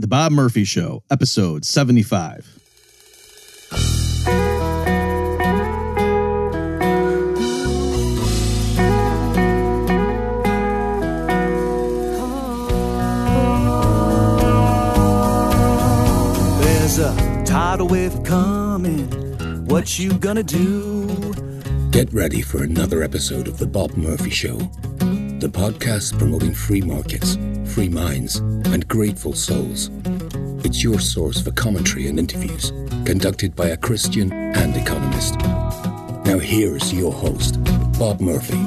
The Bob Murphy Show, episode 75. There's a tidal wave coming. What you gonna do? Get ready for another episode of The Bob Murphy Show, the podcast promoting free markets, free minds, and grateful souls. It's your source for commentary and interviews conducted by a Christian and economist. Now, here's your host, Bob Murphy.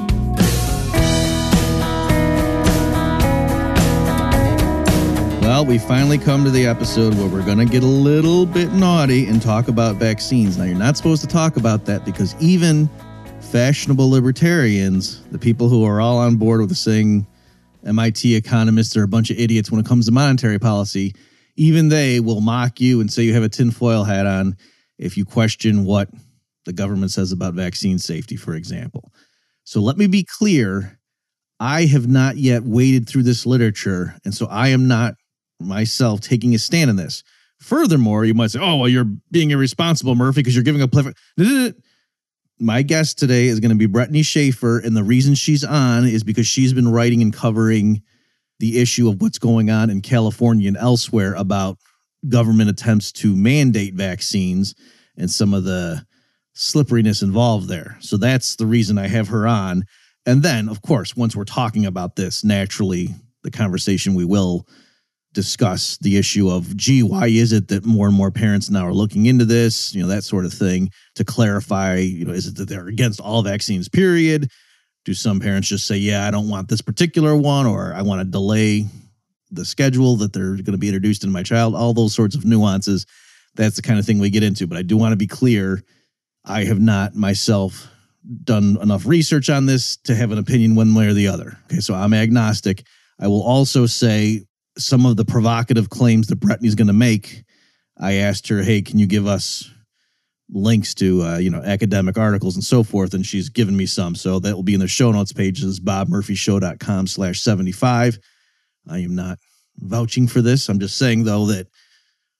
Well, we finally come to the episode where we're going to get a little bit naughty and talk about vaccines. Now, you're not supposed to talk about that because even fashionable libertarians, the people who are all on board with saying MIT economists are a bunch of idiots when it comes to monetary policy, even they will mock you and say you have a tinfoil hat on if you question what the government says about vaccine safety, for example. So let me be clear. I have not yet waded through this literature, and so I am not myself taking a stand in this. Furthermore, you might say, "Oh, well, you're being irresponsible, Murphy, because you're giving a play." My guest today is going to be Brittany Schaefer, and the reason she's on is because she's been writing and covering the issue of what's going on in California and elsewhere about government attempts to mandate vaccines and some of the slipperiness involved there. So that's the reason I have her on. And then, of course, once we're talking about this, naturally, the conversation we will discuss the issue of, gee, why is it that more and more parents now are looking into this, you know, that sort of thing to clarify, you know, is it that they're against all vaccines, period? Do some parents just say, yeah, I don't want this particular one, or I want to delay the schedule that they're going to be introduced in my child? All those sorts of nuances. That's the kind of thing we get into. But I do want to be clear I have not myself done enough research on this to have an opinion one way or the other. Okay, so I'm agnostic. I will also say some of the provocative claims that Brittany's going to make, I asked her, "Hey, can you give us links to uh, you know academic articles and so forth?" And she's given me some, so that will be in the show notes pages, bobmurphyshow.com slash seventy five. I am not vouching for this. I'm just saying though that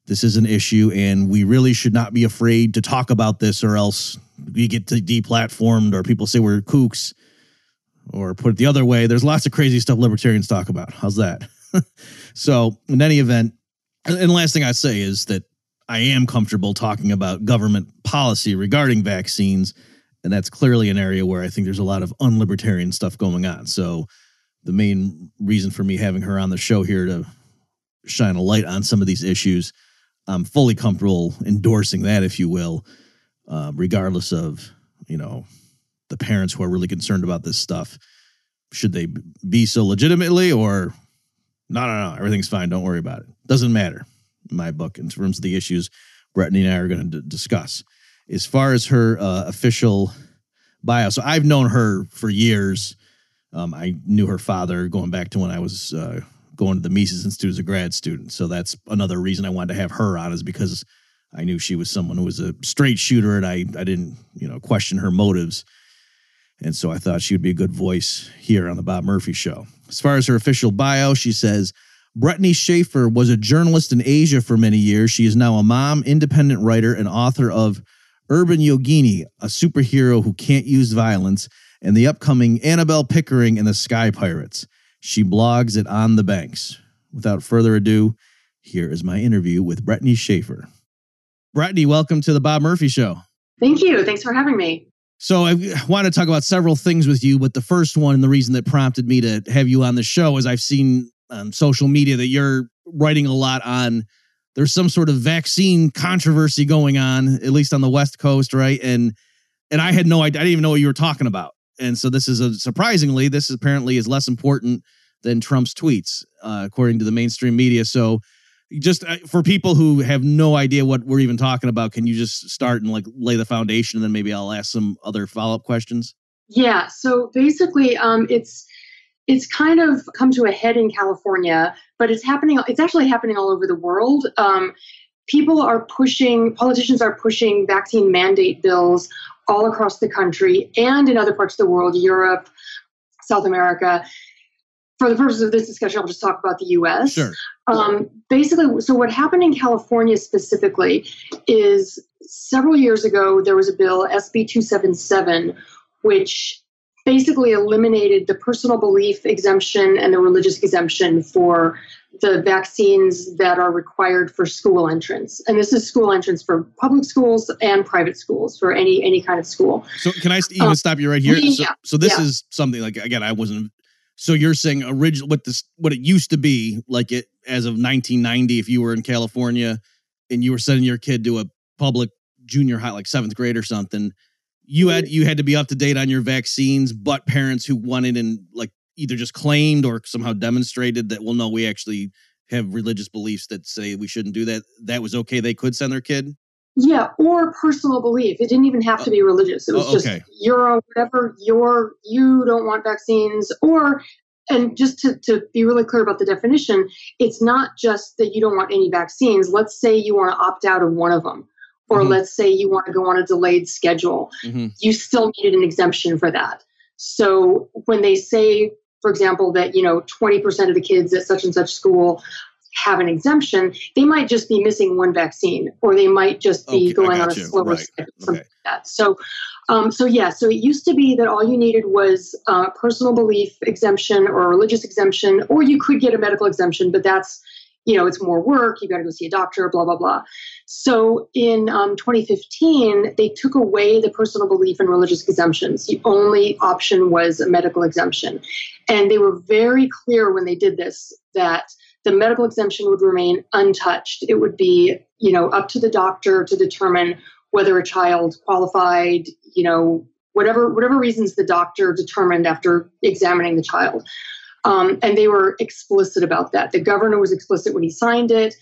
this is an issue, and we really should not be afraid to talk about this, or else we get deplatformed, or people say we're kooks. Or put it the other way, there's lots of crazy stuff libertarians talk about. How's that? so, in any event, and the last thing I say is that I am comfortable talking about government policy regarding vaccines, and that's clearly an area where I think there's a lot of unlibertarian stuff going on. So, the main reason for me having her on the show here to shine a light on some of these issues, I'm fully comfortable endorsing that, if you will, uh, regardless of you know the parents who are really concerned about this stuff. Should they be so legitimately, or no, no, no. Everything's fine. Don't worry about it. Doesn't matter in my book in terms of the issues Brittany and I are going to d- discuss. As far as her uh, official bio, so I've known her for years. Um, I knew her father going back to when I was uh, going to the Mises Institute as a grad student. So that's another reason I wanted to have her on is because I knew she was someone who was a straight shooter and I, I didn't, you know, question her motives. And so I thought she would be a good voice here on the Bob Murphy show. As far as her official bio, she says, Brittany Schaefer was a journalist in Asia for many years. She is now a mom, independent writer, and author of Urban Yogini, a superhero who can't use violence, and the upcoming Annabelle Pickering and the Sky Pirates. She blogs at On the Banks. Without further ado, here is my interview with Brittany Schaefer. Brittany, welcome to the Bob Murphy Show. Thank you. Thanks for having me. So I want to talk about several things with you, but the first one and the reason that prompted me to have you on the show is I've seen on social media that you're writing a lot on there's some sort of vaccine controversy going on, at least on the West Coast, right? And and I had no idea, I didn't even know what you were talking about. And so this is a surprisingly, this apparently is less important than Trump's tweets, uh, according to the mainstream media. So just uh, for people who have no idea what we're even talking about, can you just start and like lay the foundation, and then maybe I'll ask some other follow up questions. Yeah. So basically, um, it's it's kind of come to a head in California, but it's happening. It's actually happening all over the world. Um, people are pushing. Politicians are pushing vaccine mandate bills all across the country and in other parts of the world, Europe, South America for the purpose of this discussion, I'll just talk about the U.S. Sure. Um, basically, so what happened in California specifically is several years ago there was a bill, SB 277, which basically eliminated the personal belief exemption and the religious exemption for the vaccines that are required for school entrance. And this is school entrance for public schools and private schools for any any kind of school. So can I even um, stop you right here? Yeah, so, so this yeah. is something like again, I wasn't. So you're saying original what this what it used to be like it as of 1990 if you were in California and you were sending your kid to a public junior high like seventh grade or something you had you had to be up to date on your vaccines but parents who wanted and like either just claimed or somehow demonstrated that well no we actually have religious beliefs that say we shouldn't do that that was okay they could send their kid yeah or personal belief it didn't even have to be religious it was oh, okay. just you're whatever you're you don't want vaccines or and just to, to be really clear about the definition it's not just that you don't want any vaccines let's say you want to opt out of one of them or mm-hmm. let's say you want to go on a delayed schedule mm-hmm. you still needed an exemption for that so when they say for example, that you know 20% of the kids at such and such school have an exemption, they might just be missing one vaccine, or they might just be okay, going on a slower right. schedule, something okay. like that. So, um, so yeah, so it used to be that all you needed was a personal belief exemption or a religious exemption, or you could get a medical exemption, but that's you know, it's more work. You got to go see a doctor, blah, blah, blah. So in um, 2015, they took away the personal belief and religious exemptions. The only option was a medical exemption. And they were very clear when they did this that the medical exemption would remain untouched. It would be, you know, up to the doctor to determine whether a child qualified, you know, whatever whatever reasons the doctor determined after examining the child. Um, and they were explicit about that. The governor was explicit when he signed it.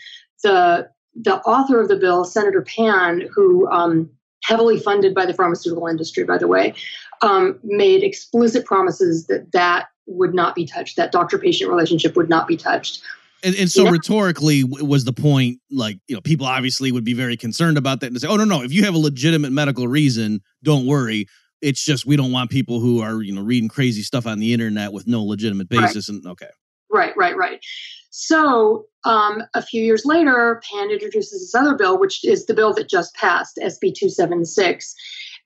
The the author of the bill, Senator Pan, who um, heavily funded by the pharmaceutical industry, by the way, um, made explicit promises that that would not be touched. That doctor-patient relationship would not be touched. And, and so rhetorically was the point like you know people obviously would be very concerned about that and say oh no no if you have a legitimate medical reason don't worry it's just we don't want people who are you know reading crazy stuff on the internet with no legitimate basis. Right. And okay, right, right, right. So um, a few years later, Pan introduces this other bill, which is the bill that just passed, SB 276.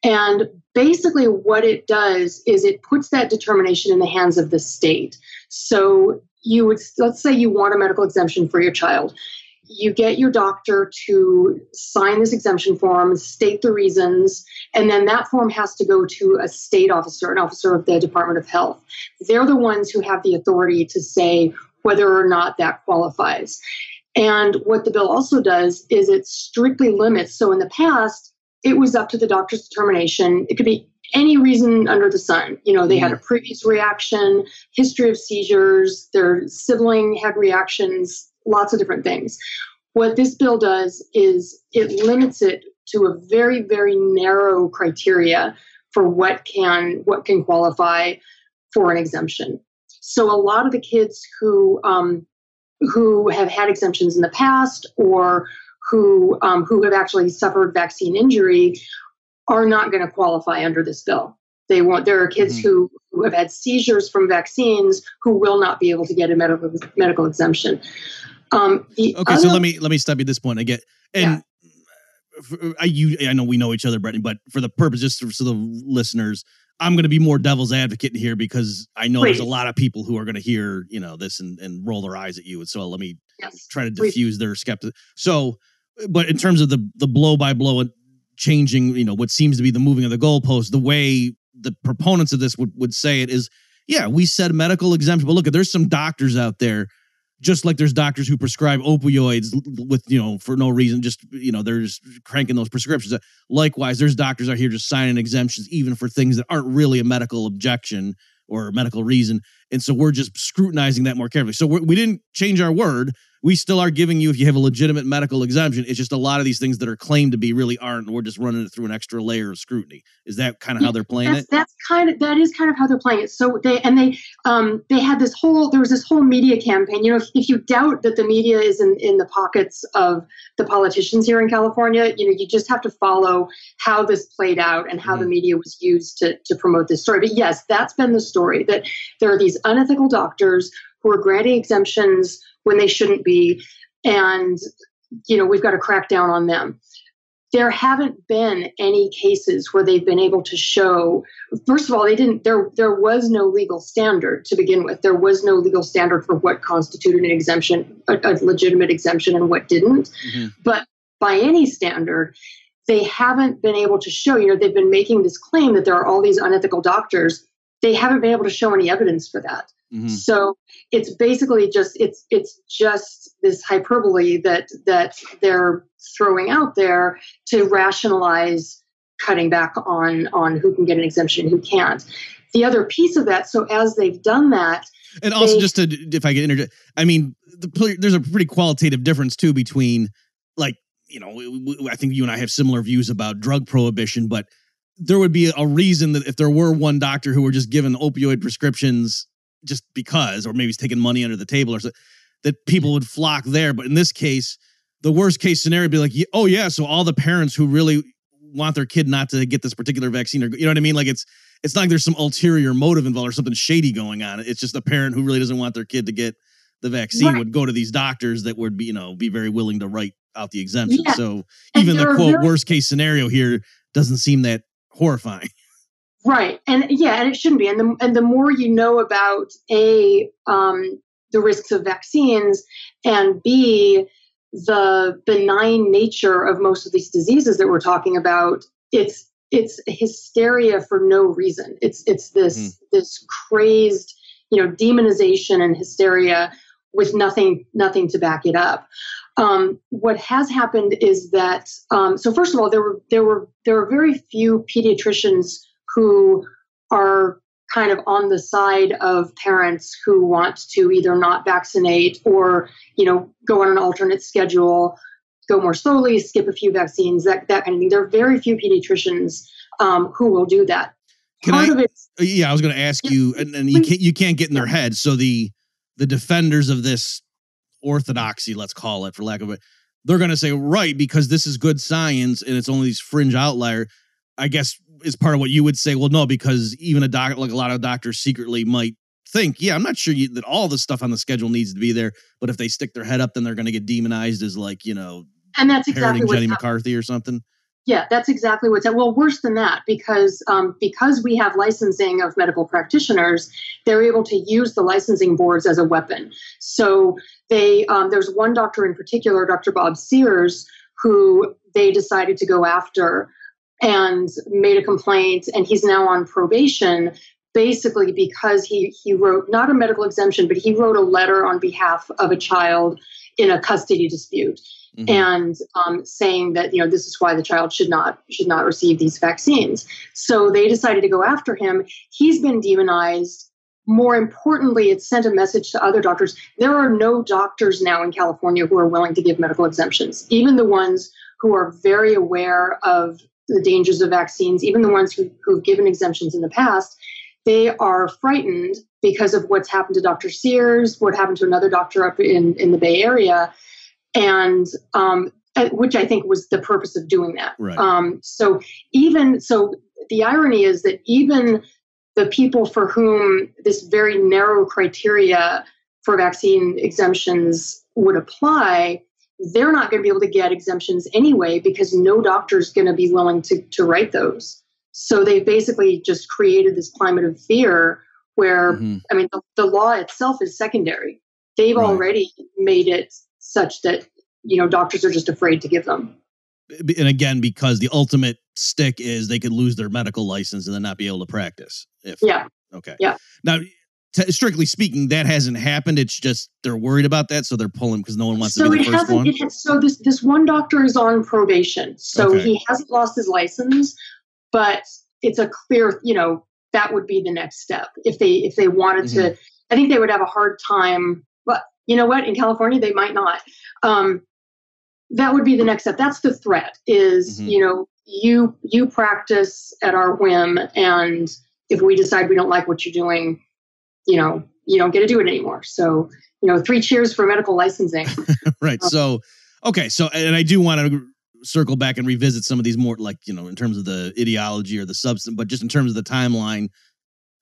And basically, what it does is it puts that determination in the hands of the state. So you would, let's say you want a medical exemption for your child you get your doctor to sign this exemption form, state the reasons, and then that form has to go to a state officer, an officer of the Department of Health. They're the ones who have the authority to say whether or not that qualifies. And what the bill also does is it strictly limits. So in the past, it was up to the doctor's determination. It could be any reason under the sun. You know, they had a mm-hmm. previous reaction, history of seizures, their sibling had reactions, lots of different things. What this bill does is it limits it to a very, very narrow criteria for what can what can qualify for an exemption. So a lot of the kids who um, who have had exemptions in the past or who um, who have actually suffered vaccine injury are not going to qualify under this bill. They want there are kids mm-hmm. who, who have had seizures from vaccines who will not be able to get a medical medical exemption. Um, okay, other, so let me let me stop you at this point. I get and yeah. for, I you I know we know each other, Brittany, but for the purposes of the listeners, I'm going to be more devil's advocate here because I know Please. there's a lot of people who are going to hear you know this and, and roll their eyes at you, and so let me yes. try to diffuse Please. their skepticism. So, but in terms of the the blow by blow changing, you know, what seems to be the moving of the goalpost, the way the proponents of this would would say it is, yeah, we said medical exemption, but look, there's some doctors out there just like there's doctors who prescribe opioids with you know for no reason just you know they're just cranking those prescriptions likewise there's doctors out here just signing exemptions even for things that aren't really a medical objection or medical reason and so we're just scrutinizing that more carefully. So we didn't change our word we still are giving you if you have a legitimate medical exemption. It's just a lot of these things that are claimed to be really aren't. And we're just running it through an extra layer of scrutiny. Is that kind of how they're playing that's, it? That's kind of that is kind of how they're playing it. So they and they um they had this whole there was this whole media campaign. You know, if, if you doubt that the media is in in the pockets of the politicians here in California, you know, you just have to follow how this played out and how mm-hmm. the media was used to to promote this story. But yes, that's been the story that there are these unethical doctors who are granting exemptions when they shouldn't be, and you know we've got to crack down on them. There haven't been any cases where they've been able to show. First of all, they didn't. There there was no legal standard to begin with. There was no legal standard for what constituted an exemption, a, a legitimate exemption, and what didn't. Mhm. But by any standard, they haven't been able to show. You know, they've been making this claim that there are all these unethical doctors. They haven't been able to show any evidence for that. Mhm. So it's basically just it's it's just this hyperbole that that they're throwing out there to rationalize cutting back on on who can get an exemption and who can't. The other piece of that, so as they've done that, And also, They- just to, if I could interject, I mean, the, there's a pretty qualitative difference too between, like, you know, I think you and I have similar views about drug prohibition, but there would be a reason that if there were one doctor who were just given opioid prescriptions just because, or maybe he's taking money under the table or so, that people would flock there. But in this case, the worst case scenario would be like, oh yeah, so all the parents who really want their kid not to get this particular vaccine, or you know what I mean? Like it's it's not like there's some ulterior motive involved or something shady going on. It's just a parent who really doesn't want their kid to get the vaccine Right. would go to these doctors that would be, you know, be very willing to write out the exemption. Yeah. So even the quote very- worst case scenario here doesn't seem that horrifying. Right, and yeah, and it shouldn't be. And the and the more you know about a um, the risks of vaccines, and b the benign nature of most of these diseases that we're talking about, it's it's hysteria for no reason. It's it's this Mhm. this crazed, you know, demonization and hysteria with nothing nothing to back it up. Um, what has happened is that um, so first of all, there were there were there were very few pediatricians who are kind of on the side of parents who want to either not vaccinate or you know go on an alternate schedule go more slowly skip a few vaccines that, that kind of thing. There are very few pediatricians um, who will do that. Can part I- of it Uh, Yeah, I was going to ask you, and, and you can't you can't get in their head. So the the defenders of this orthodoxy, let's call it, for lack of it, they're going to say right because this is good science and it's only these fringe outlier. I guess is part of what you would say. Well, no, because even a doc, like a lot of doctors, secretly might think, yeah, I'm not sure you, that all the stuff on the schedule needs to be there, but if they stick their head up, then they're going to get demonized as like you know and that's exactly Jenny. McCarthy or something. Yeah, that's exactly what's at. well worse than that because um, because we have licensing of medical practitioners, they're able to use the licensing boards as a weapon. So they um, there's one doctor in particular, Dr. Bob Sears, who they decided to go after and made a complaint, and he's now on probation. Basically, because he he wrote not a medical exemption, but he wrote a letter on behalf of a child in a custody dispute Mhm. and um, saying that you know this is why the child should not should not receive these vaccines. So they decided to go after him. He's been demonized. More importantly, it sent a message to other doctors. There are no doctors now in California who are willing to give medical exemptions. Even the ones who are very aware of the dangers of vaccines, even the ones who, who've given exemptions in the past, they are frightened because of what's happened to Dr. Sears, what happened to another doctor up in, in the Bay Area and um, which I think was the purpose of doing that. Right. Um, so even so, the irony is that even the people for whom this very narrow criteria for vaccine exemptions would apply, they're not going to be able to get exemptions anyway because no doctor is going to be willing to, to write those. So they basically just created this climate of fear where Mhm. I mean, the, the law itself is secondary. They've Right. already made it such that you know doctors are just afraid to give them. and again because the ultimate stick is they could lose their medical license and then not be able to practice if Yeah. okay Yeah. now t- strictly speaking that hasn't happened it's just they're worried about that so they're pulling because no one wants so to be it first hasn't. one It has, so this this one doctor is on probation, so Okay. he hasn't lost his license, but it's a clear, you know, that would be the next step if they if they wanted to. Mm-hmm. I think they would have a hard time, but you know what? In California, they might not. Um, that would be the next step. That's the threat. Is Mhm. you know you you practice at our whim, and if we decide we don't like what you're doing, you know you don't get to do it anymore. So you know, three cheers for medical licensing. right so okay so and i do want to circle back and revisit some of these more like you know in terms of the ideology or the substance but just in terms of the timeline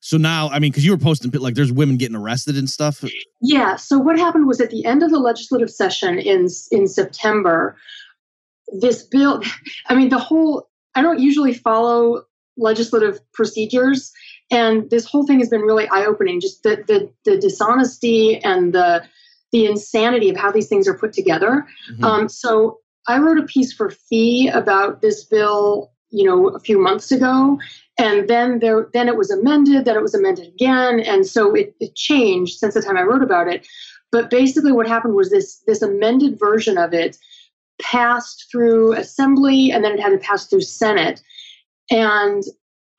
So now, I mean, because you were posting like there's women getting arrested and stuff. Yeah. So what happened was at the end of the legislative session in in September, this bill. I mean, the whole. I don't usually follow legislative procedures, and this whole thing has been really eye opening. Just the, the the dishonesty and the the insanity of how these things are put together. Mm-hmm. Um, so I wrote a piece for FEE about this bill, you know, a few months ago, and then there then it was amended then it was amended again and so it, it changed since the time i wrote about it. But basically what happened was this this amended version of it passed through assembly and then it had to pass through senate. And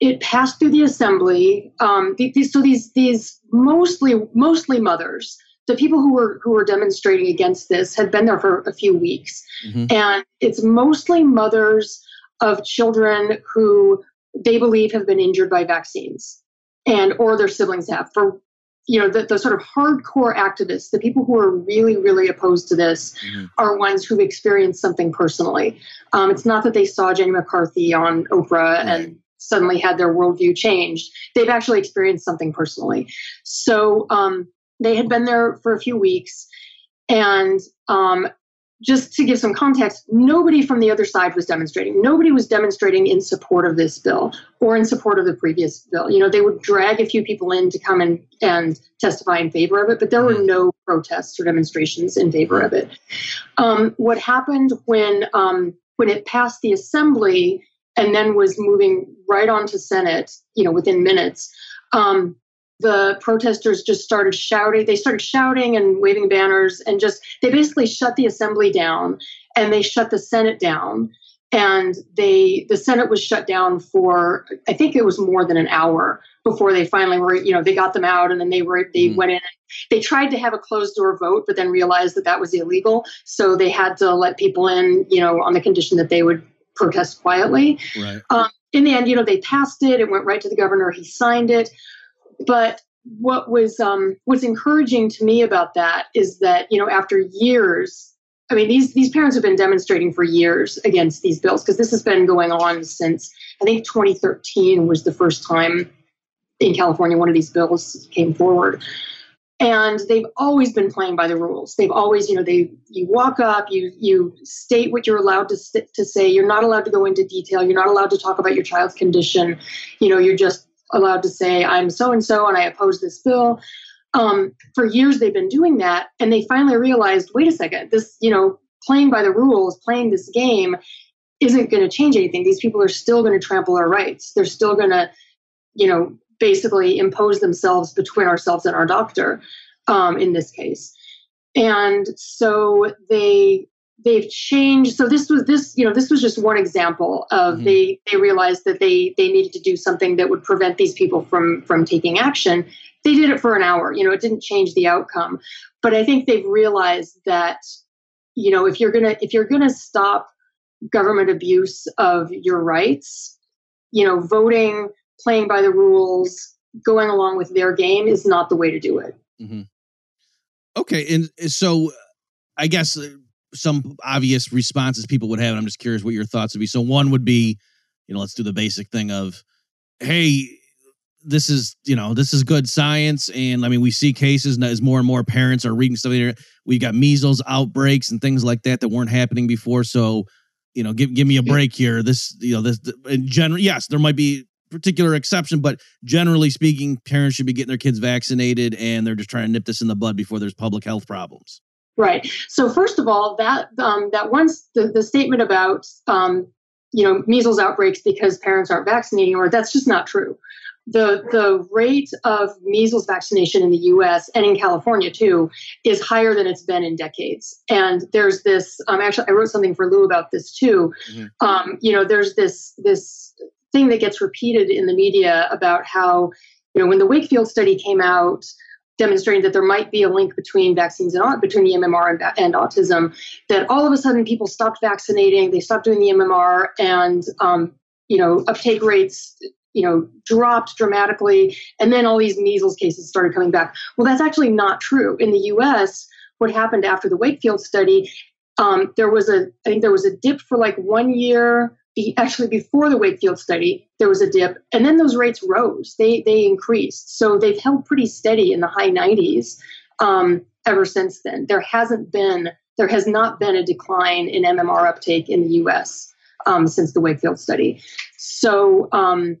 it passed through the assembly um, these, so these these mostly mostly mothers the people who were who were demonstrating against this had been there for a few weeks mm-hmm. and it's mostly mothers of children who they believe have been injured by vaccines and or their siblings have for you know the, the sort of hardcore activists the people who are really really opposed to this mm-hmm. are ones who've experienced something personally um, it's not that they saw jenny mccarthy on oprah right. and suddenly had their worldview changed they've actually experienced something personally so um, they had been there for a few weeks and um, just to give some context, nobody from the other side was demonstrating. Nobody was demonstrating in support of this bill or in support of the previous bill. You know, they would drag a few people in to come and, and testify in favor of it, but there were mm-hmm. no protests or demonstrations in favor of it. Um, what happened when um, when it passed the assembly and then was moving right on to Senate, you know, within minutes. Um, the protesters just started shouting. They started shouting and waving banners and just, they basically shut the assembly down and they shut the Senate down. And they, the Senate was shut down for, I think it was more than an hour before they finally were, you know, they got them out and then they were, they mm. went in. They tried to have a closed door vote, but then realized that that was illegal. So they had to let people in, you know, on the condition that they would protest quietly. Right. Um, in the end, you know, they passed it. It went right to the governor. He signed it. But what was um, what's encouraging to me about that is that you know after years I mean, these these parents have been demonstrating for years against these bills because this has been going on since I think 2013 was the first time in California one of these bills came forward. And they've always been playing by the rules. They've always, you know, they you walk up, you you state what you're allowed to to say. You're not allowed to go into detail. You're not allowed to talk about your child's condition. You know, you're just allowed to say, I'm so and so and I oppose this bill. Um, for years, they've been doing that. And they finally realized wait a second, this, you know, playing by the rules, playing this game isn't going to change anything. These people are still going to trample our rights. They're still going to, you know, basically impose themselves between ourselves and our doctor um, in this case. And so they they've changed so this was this you know this was just one example of mm-hmm. they they realized that they they needed to do something that would prevent these people from from taking action they did it for an hour you know it didn't change the outcome but i think they've realized that you know if you're gonna if you're gonna stop government abuse of your rights you know voting playing by the rules going along with their game is not the way to do it mm-hmm. okay and so i guess uh, some obvious responses people would have. And I'm just curious what your thoughts would be. So one would be, you know, let's do the basic thing of, hey, this is you know this is good science and i mean we see cases as more and more parents are reading stuff we got measles outbreaks and things like that that weren't happening before so you know give give me a break here this you know this in general yes there might be particular exception but generally speaking parents should be getting their kids vaccinated and they're just trying to nip this in the bud before there's public health problems Right. So first of all, that um, that once the, the statement about um, you know measles outbreaks because parents aren't vaccinating, or that's just not true. The the rate of measles vaccination in the U.S. and in California too is higher than it's been in decades. And there's this. Um, actually, I wrote something for Lew about this too. Mm-hmm. Um, you know, there's this this thing that gets repeated in the media about how you know when the Wakefield study came out demonstrating that there might be a link between vaccines and between the MMR and, and, autism. That all of a sudden people stopped vaccinating, they stopped doing the MMR, and um, you know uptake rates you know dropped dramatically, and then all these measles cases started coming back. Well, that's actually not true in the U.S. What happened after the Wakefield study? Um, there was a I think there was a dip for like one year actually before the Wakefield study, there was a dip, and then those rates rose. They they increased, so they've held pretty steady in the high 90s um, ever since then. There hasn't been there has not been a decline in MMR uptake in the U.S. Um, since the Wakefield study. So, um,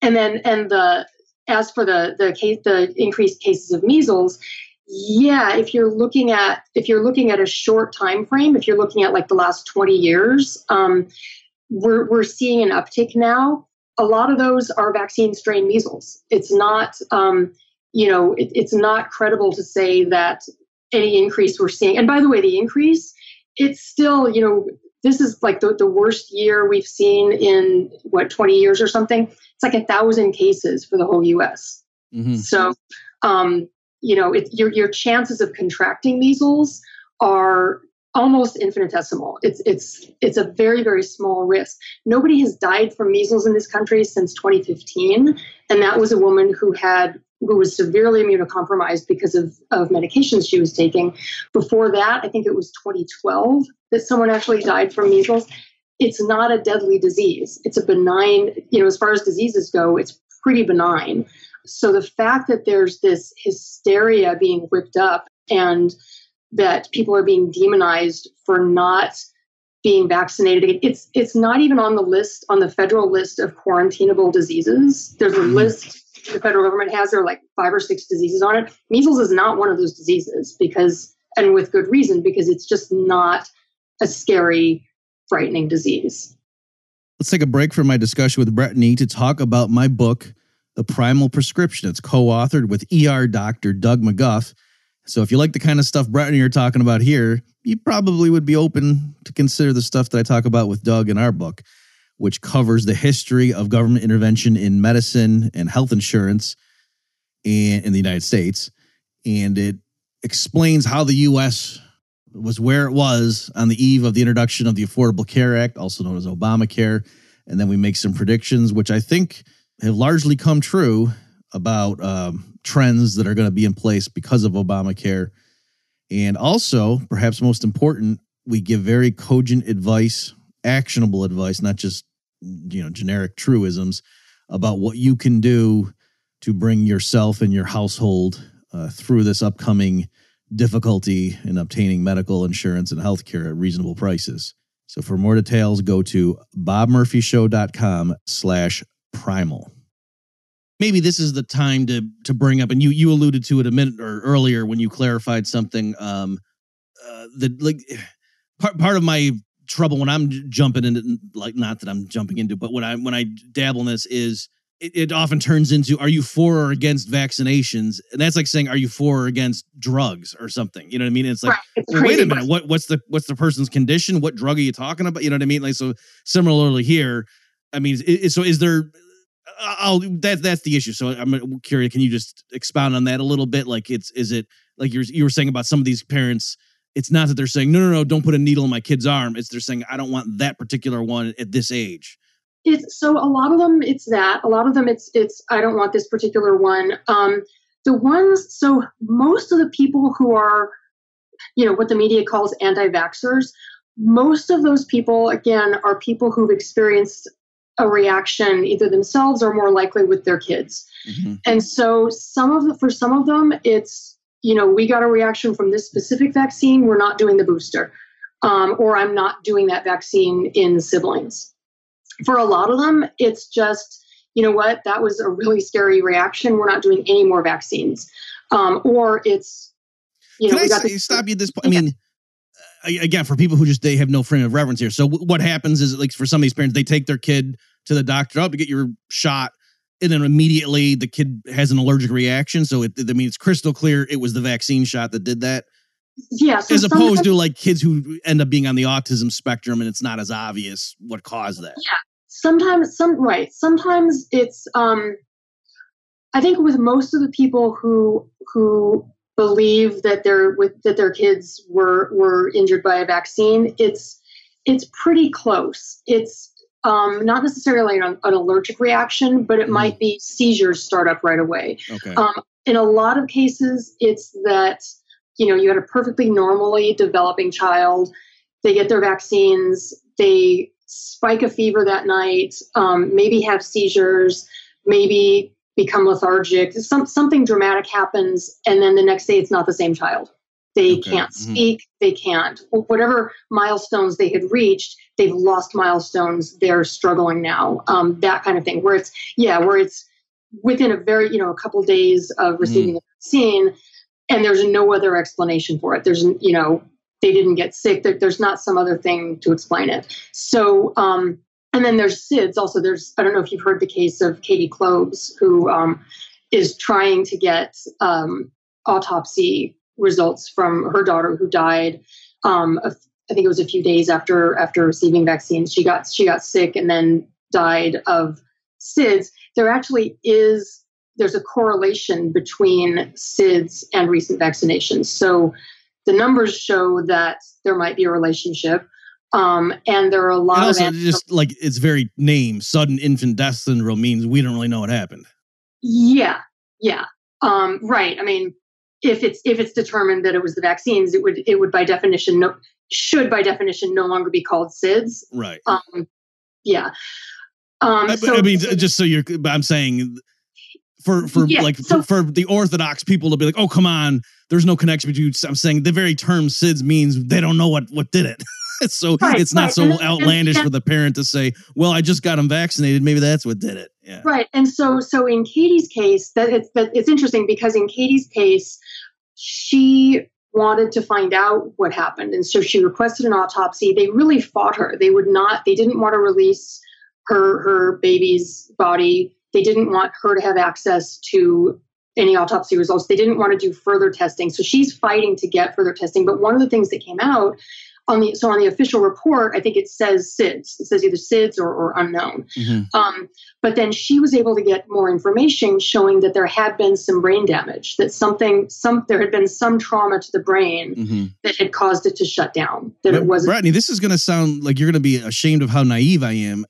and then and the as for the the case the increased cases of measles, yeah, if you're looking at if you're looking at a short time frame, if you're looking at like the last 20 years, um, we're we're seeing an uptick now. A lot of those are vaccine strain measles. It's not, um, you know, it, it's not credible to say that any increase we're seeing. And by the way, the increase, it's still, you know, this is like the, the worst year we've seen in what 20 years or something. It's like a thousand cases for the whole U.S. Mm-hmm. So, um, you know, it, your your chances of contracting measles are almost infinitesimal. It's it's it's a very very small risk. Nobody has died from measles in this country since 2015, and that was a woman who had who was severely immunocompromised because of, of medications she was taking. Before that, I think it was 2012 that someone actually died from measles. It's not a deadly disease. It's a benign, you know, as far as diseases go, it's pretty benign. So the fact that there's this hysteria being whipped up and that people are being demonized for not being vaccinated. It's it's not even on the list on the federal list of quarantinable diseases. There's a mm-hmm. list the federal government has. There are like five or six diseases on it. Measles is not one of those diseases because, and with good reason, because it's just not a scary, frightening disease. Let's take a break from my discussion with Brittany to talk about my book, The Primal Prescription. It's co-authored with ER doctor Doug McGuff so if you like the kind of stuff Brett and you're talking about here, you probably would be open to consider the stuff that I talk about with Doug in our book, which covers the history of government intervention in medicine and health insurance in, the United States. And it explains how the U.S. was where it was on the eve of the introduction of the Affordable Care Act, also known as Obamacare. And then we make some predictions, which I think have largely come true about um, trends that are going to be in place because of Obamacare. And also, perhaps most important, we give very cogent advice, actionable advice, not just you know generic truisms about what you can do to bring yourself and your household uh, through this upcoming difficulty in obtaining medical insurance and healthcare at reasonable prices. So for more details, go to bobmurphyshow.com slash primal maybe this is the time to to bring up and you you alluded to it a minute or earlier when you clarified something um uh, the like part part of my trouble when I'm jumping into like not that I'm jumping into but when I when I dabble in this is it, it often turns into are you for or against vaccinations? And that's like saying are you for or against drugs or something? You know what I mean? It's like right. it's well, wait a minute what what's the what's the person's condition? What drug are you talking about? You know what I mean? Like so similarly here I mean so is there I'll that that's the issue. So I'm curious. Can you just expound on that a little bit? Like, it's is it like you you were saying about some of these parents? It's not that they're saying no, no, no, don't put a needle in my kid's arm. It's they're saying I don't want that particular one at this age. It's so a lot of them. It's that a lot of them. It's it's I don't want this particular one. Um, the ones. So most of the people who are, you know, what the media calls anti-vaxxers. Most of those people, again, are people who've experienced a reaction either themselves or more likely with their kids. Mm-hmm. And so some of the for some of them it's you know we got a reaction from this specific vaccine we're not doing the booster um, or I'm not doing that vaccine in siblings. For a lot of them it's just you know what that was a really scary reaction we're not doing any more vaccines um, or it's you know Can I got the- stop you at this point? I mean again for people who just they have no frame of reference here. So what happens is like for some of these parents they take their kid to the doctor up to get your shot and then immediately the kid has an allergic reaction. So it i mean it's crystal clear it was the vaccine shot that did that. Yeah so as opposed to like kids who end up being on the autism spectrum and it's not as obvious what caused that. Yeah. Sometimes some right. Sometimes it's um i think with most of the people who who believe that their with that their kids were were injured by a vaccine it's it's pretty close it's um, not necessarily an, an, allergic reaction but it mm. might be seizures start up right away okay. um, in a lot of cases it's that you know you had a perfectly normally developing child they get their vaccines they spike a fever that night, um, maybe have seizures, maybe become lethargic. Some, something dramatic happens, and then the next day it's not the same child. They Okay. can't Mhm. speak. They can't. Whatever milestones they had reached, they've lost milestones. They're struggling now. Um, that kind of thing. Where it's yeah, where it's within a very you know a couple days of receiving the vaccine, and there's no other explanation for it. There's you know they didn't get sick. There, there's not some other thing to explain it. So um, and then there's SIDS. Also, there's I don't know if you've heard the case of Katie Clobes, who um, is trying to get um, autopsy results from her daughter who died. Um, a- I think it was a few days after after receiving vaccines. She got she got sick and then died of SIDS. There actually is there's a correlation between SIDS and recent vaccinations. So the numbers show that there might be a relationship. Um, and there are a lot And of also, anecdotal- just like its very name, sudden infant death syndrome means we don't really know what happened. Yeah, yeah, um, right. I mean, if it's if it's determined that it was the vaccines, it would it would by definition no should by definition no longer be called SIDS. Right. Um, yeah. Um, I, so, I mean, just so you're, but I'm saying for for Yeah, like so- for, for the orthodox people to be like, oh come on, there's no connection between. I'm saying the very term SIDS means they don't know what what did it. so Right, it's not right. so And- and- outlandish and- for the parent to say, well, I just got them vaccinated. Maybe that's what did it. Yeah. Right, and so so in Katie's case, that it's that it's interesting because in Katie's case, she wanted to find out what happened, and so she requested an autopsy. They really fought her. They would not. They didn't want to release her her baby's body. They didn't want her to have access to any autopsy results. They didn't want to do further testing. So she's fighting to get further testing. But one of the things that came out on the so on the official report, I think it says SIDS. It says either SIDS or, or unknown. Mhm. Um, but then she was able to get more information showing that there had been some brain damage, that something, some there had been some trauma to the brain Mhm. that had caused it to shut down. That But it wasn't. Brittany, this is going to sound like you're going to be ashamed of how naive I am.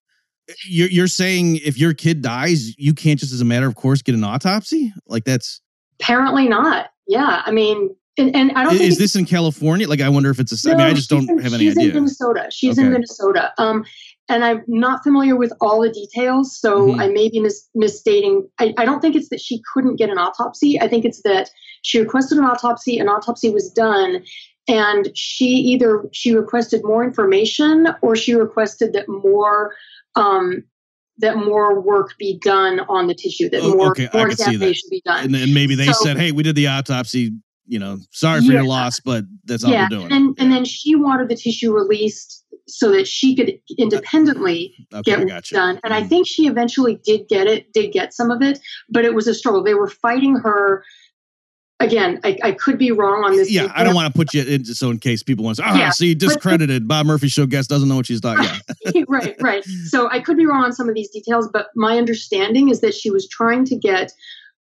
You're, you're saying if your kid dies, you can't just as a matter of course get an autopsy? Like that's Apparently not. Yeah, I mean, and, and I don't think is this in California? Like I wonder if it's a. I mean, I just don't in- have any she's idea. in Minnesota. She's in Minnesota. Um, and I'm not familiar with all the details, so Mhm. I may be mis- misstating. I, I don't think it's that she couldn't get an autopsy. I think it's that she requested an autopsy. An autopsy was done, and she either she requested more information or she requested that more. Um, that more work be done on the tissue, that Oh, more, okay, more could see that. examination be done. and then maybe they So- said, "Hey, we did the autopsy. You know, sorry for your loss, but that's all we're doing." And, and Yeah. then she wanted the tissue released so that she could independently okay, get work done. And I Mhm. think she eventually did get it, did get some of it, but it was a struggle. They were fighting her. Again, I, I could be wrong on this. Yeah, I don't want to put you into so in case people want to say, "Ah, Yeah, see, discredited." Bob Murphy show guest doesn't know what she's talking. Yeah, right, right. So I could be wrong on some of these details, but my understanding is that she was trying to get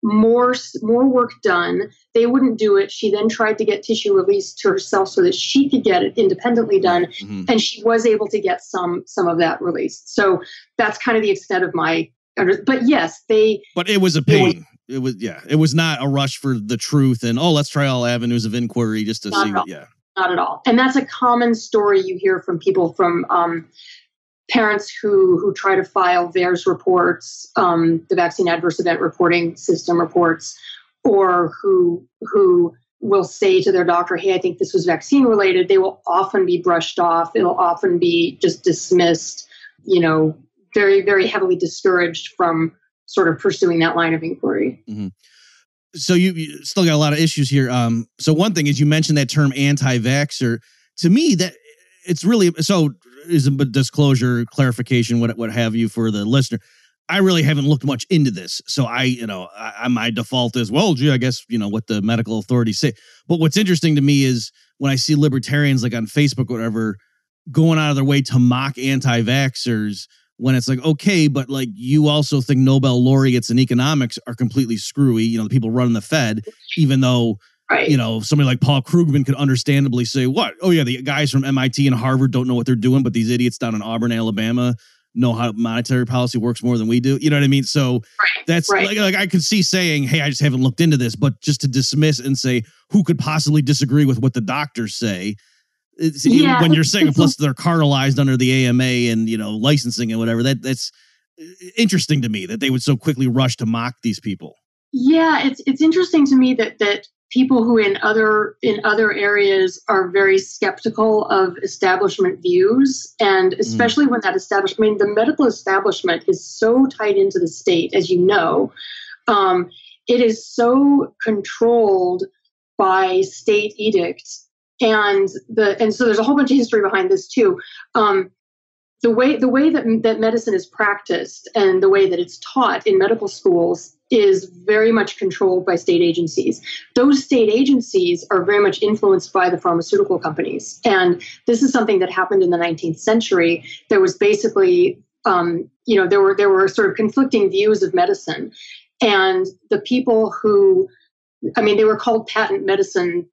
more more work done. They wouldn't do it. She then tried to get tissue released to herself so that she could get it independently done. Mhm. and she was able to get some some of that released. So that's kind of the extent of my. But yes, they but it was a It was- pain. It was yeah, it was not a rush for the truth and oh, let's try all avenues of inquiry just to Not see what. Yeah, not at all, and that's a common story you hear from people from um, parents who who try to file VAERS reports, um, the vaccine adverse event reporting system reports, or who who will say to their doctor, "Hey, I think this was vaccine related." They will often be brushed off. It'll often be just dismissed. You know, very very heavily discouraged from sort of pursuing that line of inquiry. so you, you still got a lot of issues here. Um, so one thing is you mentioned that term anti-vaxxer. To me, that it's really so is a disclosure, clarification, what what have you for the listener. I really haven't looked much into this, so I, you know, I, my default is well, gee, I guess you know what the medical authorities say. But what's interesting to me is when I see libertarians like on Facebook, or whatever, going out of their way to mock anti-vaxxers when it's like okay but like you also think nobel laureates in economics are completely screwy you know the people running the fed even though Right. you know somebody like paul krugman could understandably say what oh yeah the guys from mit and harvard don't know what they're doing but these idiots down in auburn alabama know how monetary policy works more than we do you know what i mean so Right, that's right. like, like i could see saying hey i just haven't looked into this but just to dismiss and say who could possibly disagree with what the doctors say Yeah, when you're saying plus they're cartelized under the AMA and you know licensing and whatever that that's uh, interesting to me that they would so quickly rush to mock these people. Yeah, it's it's interesting to me that that people who in other in other areas are very skeptical of establishment views. And especially when that establishment I mean the medical establishment is so tied into the state as you know. Um, it is so controlled by state edicts and the and so there's a whole bunch of history behind this too. Um, the way the way that that medicine is practiced and the way that it's taught in medical schools is very much controlled by state agencies. Those state agencies are very much influenced by the pharmaceutical companies, and this is something that happened in the 19th century. There was basically, um, you know, there were there were sort of conflicting views of medicine, and the people who, I mean, they were called patent medicine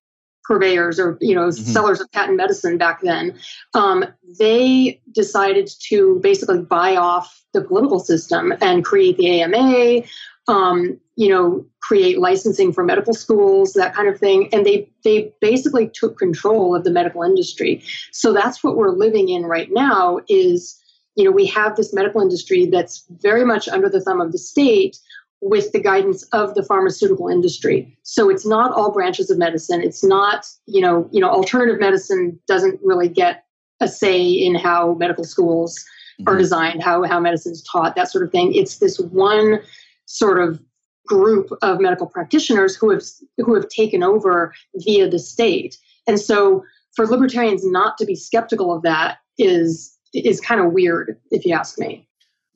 purveyors or you know Mhm. sellers of patent medicine back then um, they decided to basically buy off the political system and create the ama um, you know create licensing for medical schools that kind of thing and they they basically took control of the medical industry so that's what we're living in right now is you know we have this medical industry that's very much under the thumb of the state with the guidance of the pharmaceutical industry. So it's not all branches of medicine. It's not, you know, you know, alternative medicine doesn't really get a say in how medical schools are Mhm. designed, how how medicine is taught, that sort of thing. It's this one sort of group of medical practitioners who have who have taken over via the state. And so for libertarians not to be skeptical of that is is kind of weird if you ask me.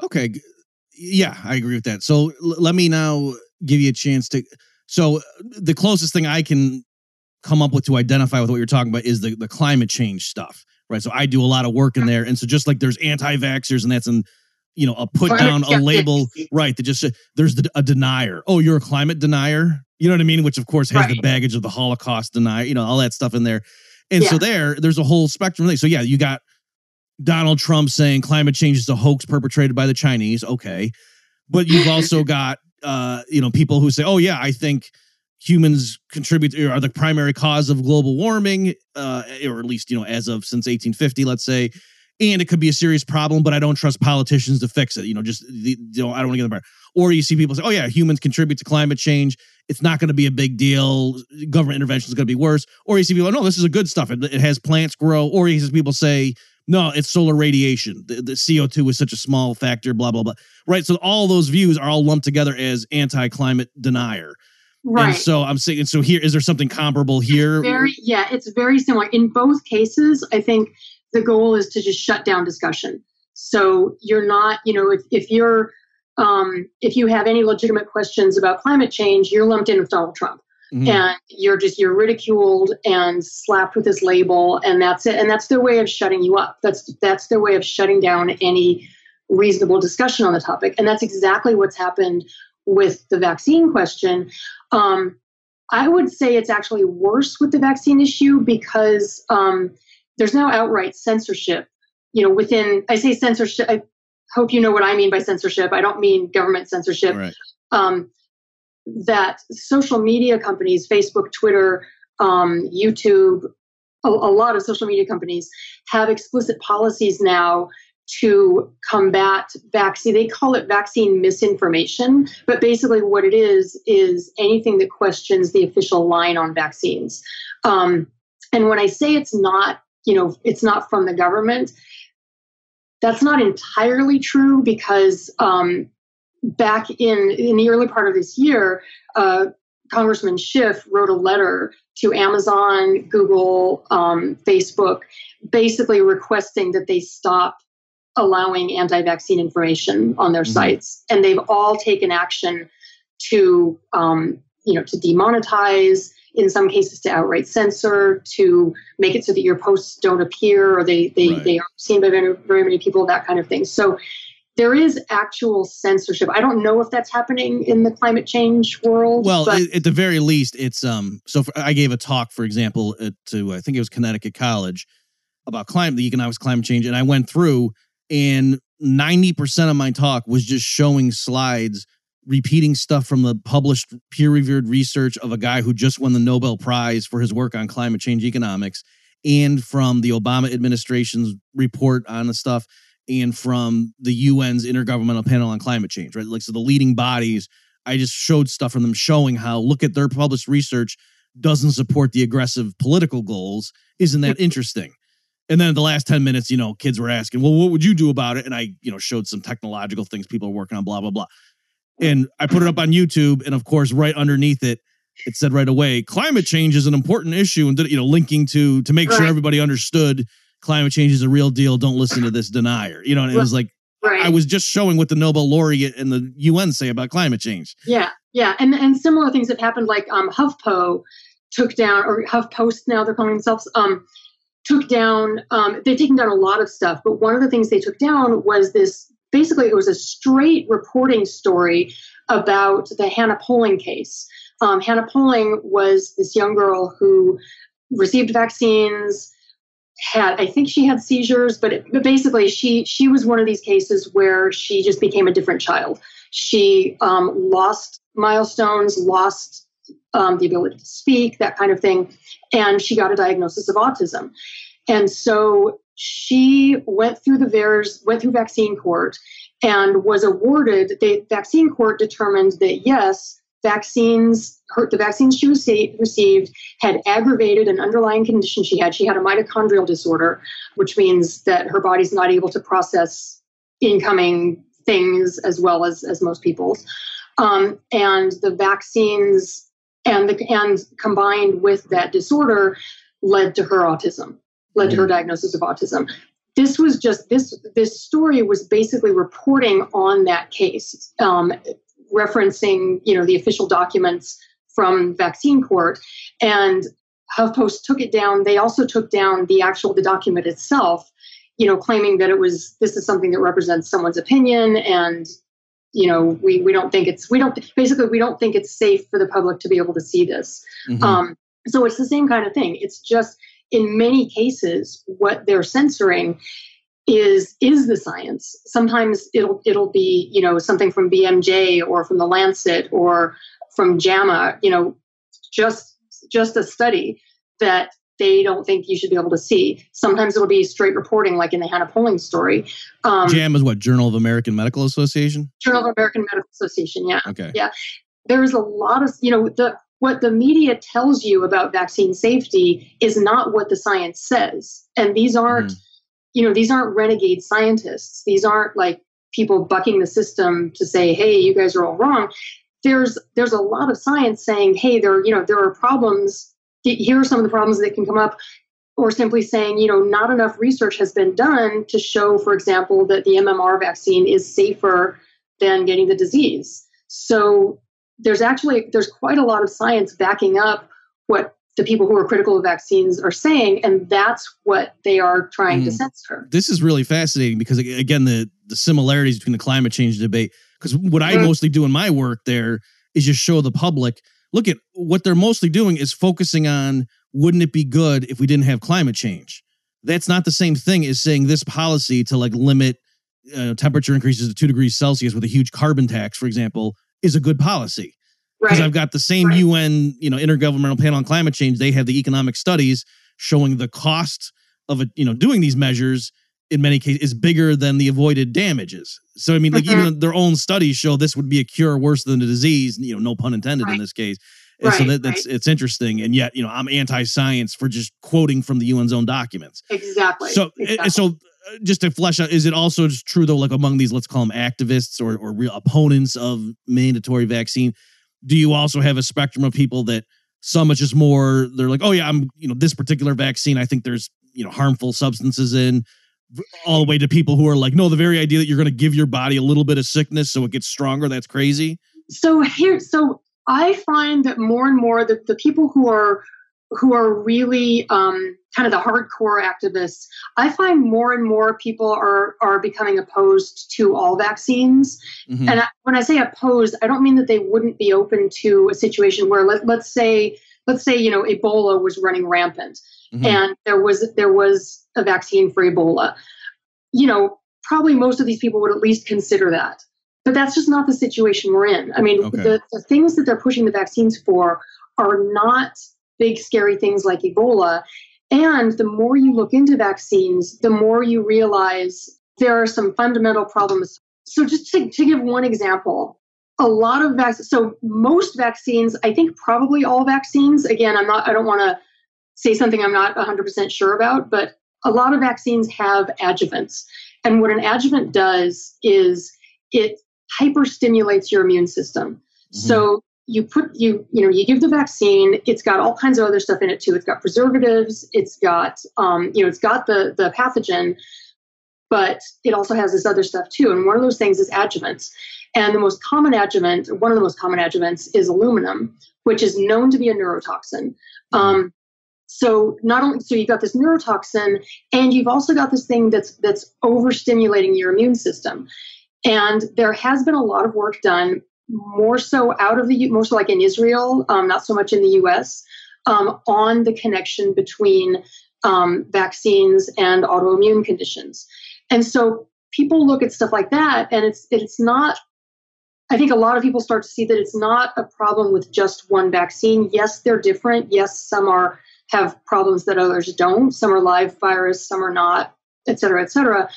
Okay. Yeah, I agree with that. So l- let me now give you a chance to. So the closest thing I can come up with to identify with what you're talking about is the, the climate change stuff, right? So I do a lot of work in there. And so just like there's anti vaxxers and that's an, you know, a put down, a label, right? That just, there's the, a denier. Oh, you're a climate denier. You know what I mean? Which of course has the baggage of the Holocaust denier, you know, all that stuff in there. And so there, there's a whole spectrum of things. So yeah, you got Donald Trump saying climate change is a hoax perpetrated by the Chinese. Okay. But you've also got uh, you know, people who say, Oh yeah, I think humans contribute are the primary cause of global warming, uh, or at least, you know, as of since 1850, let's say. And it could be a serious problem, but I don't trust politicians to fix it. You know, just the, you know, I don't want to get the Or you see people say, "Oh yeah, humans contribute to climate change. It's not going to be a big deal. Government intervention is going to be worse." Or you see people, "No, this is a good stuff. It, it has plants grow." Or you see people say, "No, it's solar radiation. The, the CO two is such a small factor." Blah blah blah. Right. So all those views are all lumped together as anti-climate denier. Right. And so I'm saying, so here is there something comparable here? very yeah it's very similar in both cases i think the goal is to just shut down discussion. So you're not you know if, if you're um, if you have any legitimate questions about climate change you're lumped in with donald trump. Mhm. and you're just you're ridiculed and slapped with this label and that's it. And that's their way of shutting you up. That's that's their way of shutting down any reasonable discussion on the topic. And that's exactly what's happened with the vaccine question. Um, i would say it's actually worse with the vaccine issue because um, there's now outright censorship you know within i say censorship i hope you know what i mean by censorship i don't mean government censorship Right. um, that social media companies, Facebook, Twitter, um, YouTube, a, a lot of social media companies have explicit policies now to combat vaccine. They call it vaccine misinformation, but basically what it is is anything that questions the official line on vaccines. Um, and when I say it's not, you know, it's not from the government, that's not entirely true because um, back in in the early part of this year, uh, Congressman Schiff wrote a letter to Amazon, Google, um, Facebook, basically requesting that they stop allowing anti-vaccine information on their Mhm. sites, and they've all taken action to um, you know to demonetize. In some cases, to outright censor, to make it so that your posts don't appear or they they, Right. they aren't seen by very, very many people, that kind of thing. So there is actual censorship. I don't know if that's happening in the climate change world. Well, but at, the very least, it's um. So for, I gave a talk, for example, at, to I think it was Connecticut College about climate, the economics, of climate change, and I went through, and ninety percent of my talk was just showing slides, repeating stuff from the published peer-reviewed research of a guy who just won the Nobel Prize for his work on climate change economics, and from the Obama administration's report on the stuff and from the UN's Intergovernmental Panel on Climate Change, right? Like, so the leading bodies, I just showed stuff from them showing how look at their published research doesn't support the aggressive political goals. Isn't that interesting? And then the last 10 minutes, you know, kids were asking, well, what would you do about it? And I, you know, showed some technological things people are working on, blah, blah, blah. And I put it up on YouTube. And of course, right underneath it, it said right away, climate change is an important issue. And, you know, linking to, to make sure everybody understood climate change is a real deal. Don't listen to this denier. You know, and it was like, Right. I was just showing what the Nobel laureate and the UN say about climate change. Yeah, yeah, and and similar things have happened. Like um, HuffPo took down, or HuffPost now they're calling themselves. Um, took down. Um, they've taken down a lot of stuff, but one of the things they took down was this. Basically, it was a straight reporting story about the Hannah Poling case. Um, Hannah Poling was this young girl who received vaccines had I think she had seizures, but, it, but basically she she was one of these cases where she just became a different child. She um, lost milestones, lost um, the ability to speak, that kind of thing, and she got a diagnosis of autism. And so she went through the VAERS, went through vaccine court, and was awarded. The vaccine court determined that yes, vaccines, her, the vaccines she rece- received had aggravated an underlying condition she had. She had a mitochondrial disorder, which means that her body's not able to process incoming things as well as, as most people's. Um, and the vaccines and the and combined with that disorder led to her autism, led to her diagnosis of autism. This was just this this story was basically reporting on that case, um, referencing you know the official documents from vaccine court, and HuffPost took it down. They also took down the actual the document itself, you know, claiming that it was this is something that represents someone's opinion and you know we we don't think it's we don't basically we don't think it's safe for the public to be able to see this. Mhm. Um, so it's the same kind of thing. It's just in many cases what they're censoring is is the science. Sometimes it'll it'll be you know something from BMJ or from the Lancet or from JAMA. You know, just just a study that they don't think you should be able to see. Sometimes it'll be straight reporting, like in the Hannah Poling story. Um, JAM is what? Journal of American Medical Association? Journal of American Medical Association. Yeah Okay. Yeah. There's a lot of you know the what the media tells you about vaccine safety is not what the science says. And these aren't hmm. you know these aren't renegade scientists. These aren't like people bucking the system to say hey you guys are all wrong. There's there's a lot of science saying hey there you know there are problems. Here are some of the problems that can come up or simply saying you know not enough research has been done to show for example that the mmr vaccine is safer than getting the disease. So there's actually there's quite a lot of science backing up what the people who are critical of vaccines are saying and that's what they are trying to Mm. censor this is really fascinating because again the the similarities between the climate change debate because what i Mhm. mostly do in my work there is just show the public look at what they're mostly doing is focusing on wouldn't it be good if we didn't have climate change that's not the same thing as saying this policy to like limit uh, temperature increases to two degrees celsius with a huge carbon tax for example is a good policy because right I've got the same Right. UN, you know, intergovernmental panel on climate change. They have the economic studies showing the cost of it, you know, doing these measures in many cases is bigger than the avoided damages. So I mean, like Mhm. even their own studies show this would be a cure worse than the disease. You know, no pun intended in this case. And so that, that's it's interesting, and yet you know I'm anti-science for just quoting from the UN's own documents. exactly So, exactly. so just to flesh out, is it also true though, like among these, let's call them activists or, or real opponents of mandatory vaccine? Do you also have a spectrum of people that some are just more, they're like, oh yeah, I'm, you know, this particular vaccine, I think there's, you know, harmful substances in, all the way to people who are like, no, the very idea that you're going to give your body a little bit of sickness so it gets stronger, that's crazy. so here so i find that more and more the, the people who are who are really um, kind of the hardcore activists i find more and more people are are becoming opposed to all vaccines Mhm. and I, when i say opposed i don't mean that they wouldn't be open to a situation where let, let's say let's say you know ebola was running rampant Mhm. and there was there was a vaccine for ebola you know probably most of these people would at least consider that but that's just not the situation we're in i mean Okay. the, the things that they're pushing the vaccines for are not big scary things like ebola And the more you look into vaccines, the more you realize there are some fundamental problems. So, just to, to give one example, a lot of vaccines, so most vaccines, I think probably all vaccines, again, I'm not, I don't want to say something I'm not 100% sure about, but a lot of vaccines have adjuvants. And what an adjuvant does is it hyperstimulates your immune system. Mm-hmm. So you put you you know you give the vaccine it's got all kinds of other stuff in it too. It's got preservatives it's got um, you know it's got the the pathogen but it also has this other stuff too. And one of those things is adjuvants. And the most common adjuvant one of the most common adjuvants is aluminum which is known to be a neurotoxin. Um, so not only so you've got this neurotoxin and you've also got this thing that's that's overstimulating your immune system. And there has been a lot of work done more so out of the more so like in Israel, um, not so much in the U.S. Um, on the connection between um, vaccines and autoimmune conditions, and so people look at stuff like that, and it's it's not. I think a lot of people start to see that it's not a problem with just one vaccine. Yes, they're different. Yes, some are have problems that others don't. Some are live virus, some are not, et cetera, et cetera.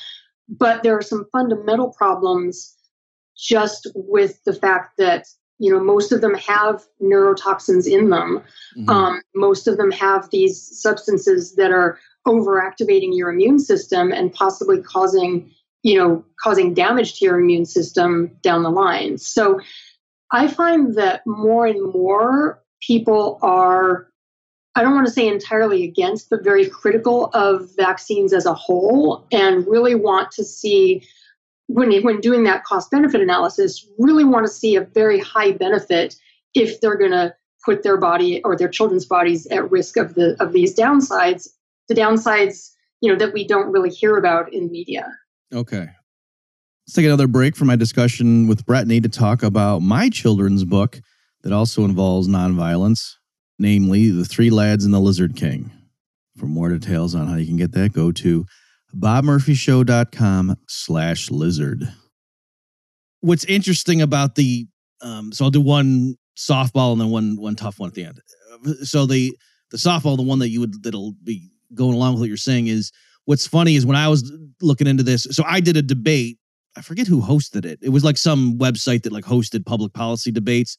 But there are some fundamental problems just with the fact that you know most of them have neurotoxins in them mm-hmm. um, most of them have these substances that are overactivating your immune system and possibly causing you know causing damage to your immune system down the line so i find that more and more people are i don't want to say entirely against but very critical of vaccines as a whole and really want to see when, when doing that cost benefit analysis, really want to see a very high benefit if they're going to put their body or their children's bodies at risk of the of these downsides, the downsides you know that we don't really hear about in media. Okay. Let's take another break from my discussion with Brittany to talk about my children's book that also involves nonviolence, namely The Three Lads and the Lizard King. For more details on how you can get that, go to bobmurphyshow.com slash lizard. What's interesting about the, um, so I'll do one softball and then one, one tough one at the end. So the, the softball, the one that you would, that'll be going along with what you're saying is what's funny is when I was looking into this, so I did a debate. I forget who hosted it. It was like some website that like hosted public policy debates.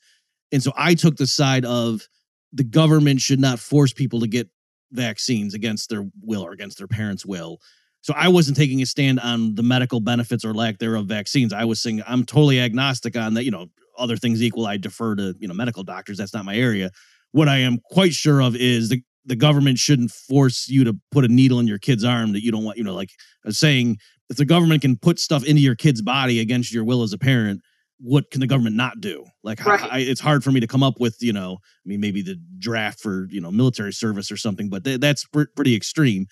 And so I took the side of the government should not force people to get vaccines against their will or against their parents' will. So I wasn't taking a stand on the medical benefits or lack thereof vaccines. I was saying I'm totally agnostic on that. You know, other things equal, I defer to you know medical doctors. That's not my area. What I am quite sure of is the the government shouldn't force you to put a needle in your kid's arm that you don't want. You know, like saying, if the government can put stuff into your kid's body against your will as a parent, what can the government not do? Like, right. I, it's hard for me to come up with, you know, I mean, maybe the draft for, you know, military service or something, but th- that's pr- pretty extreme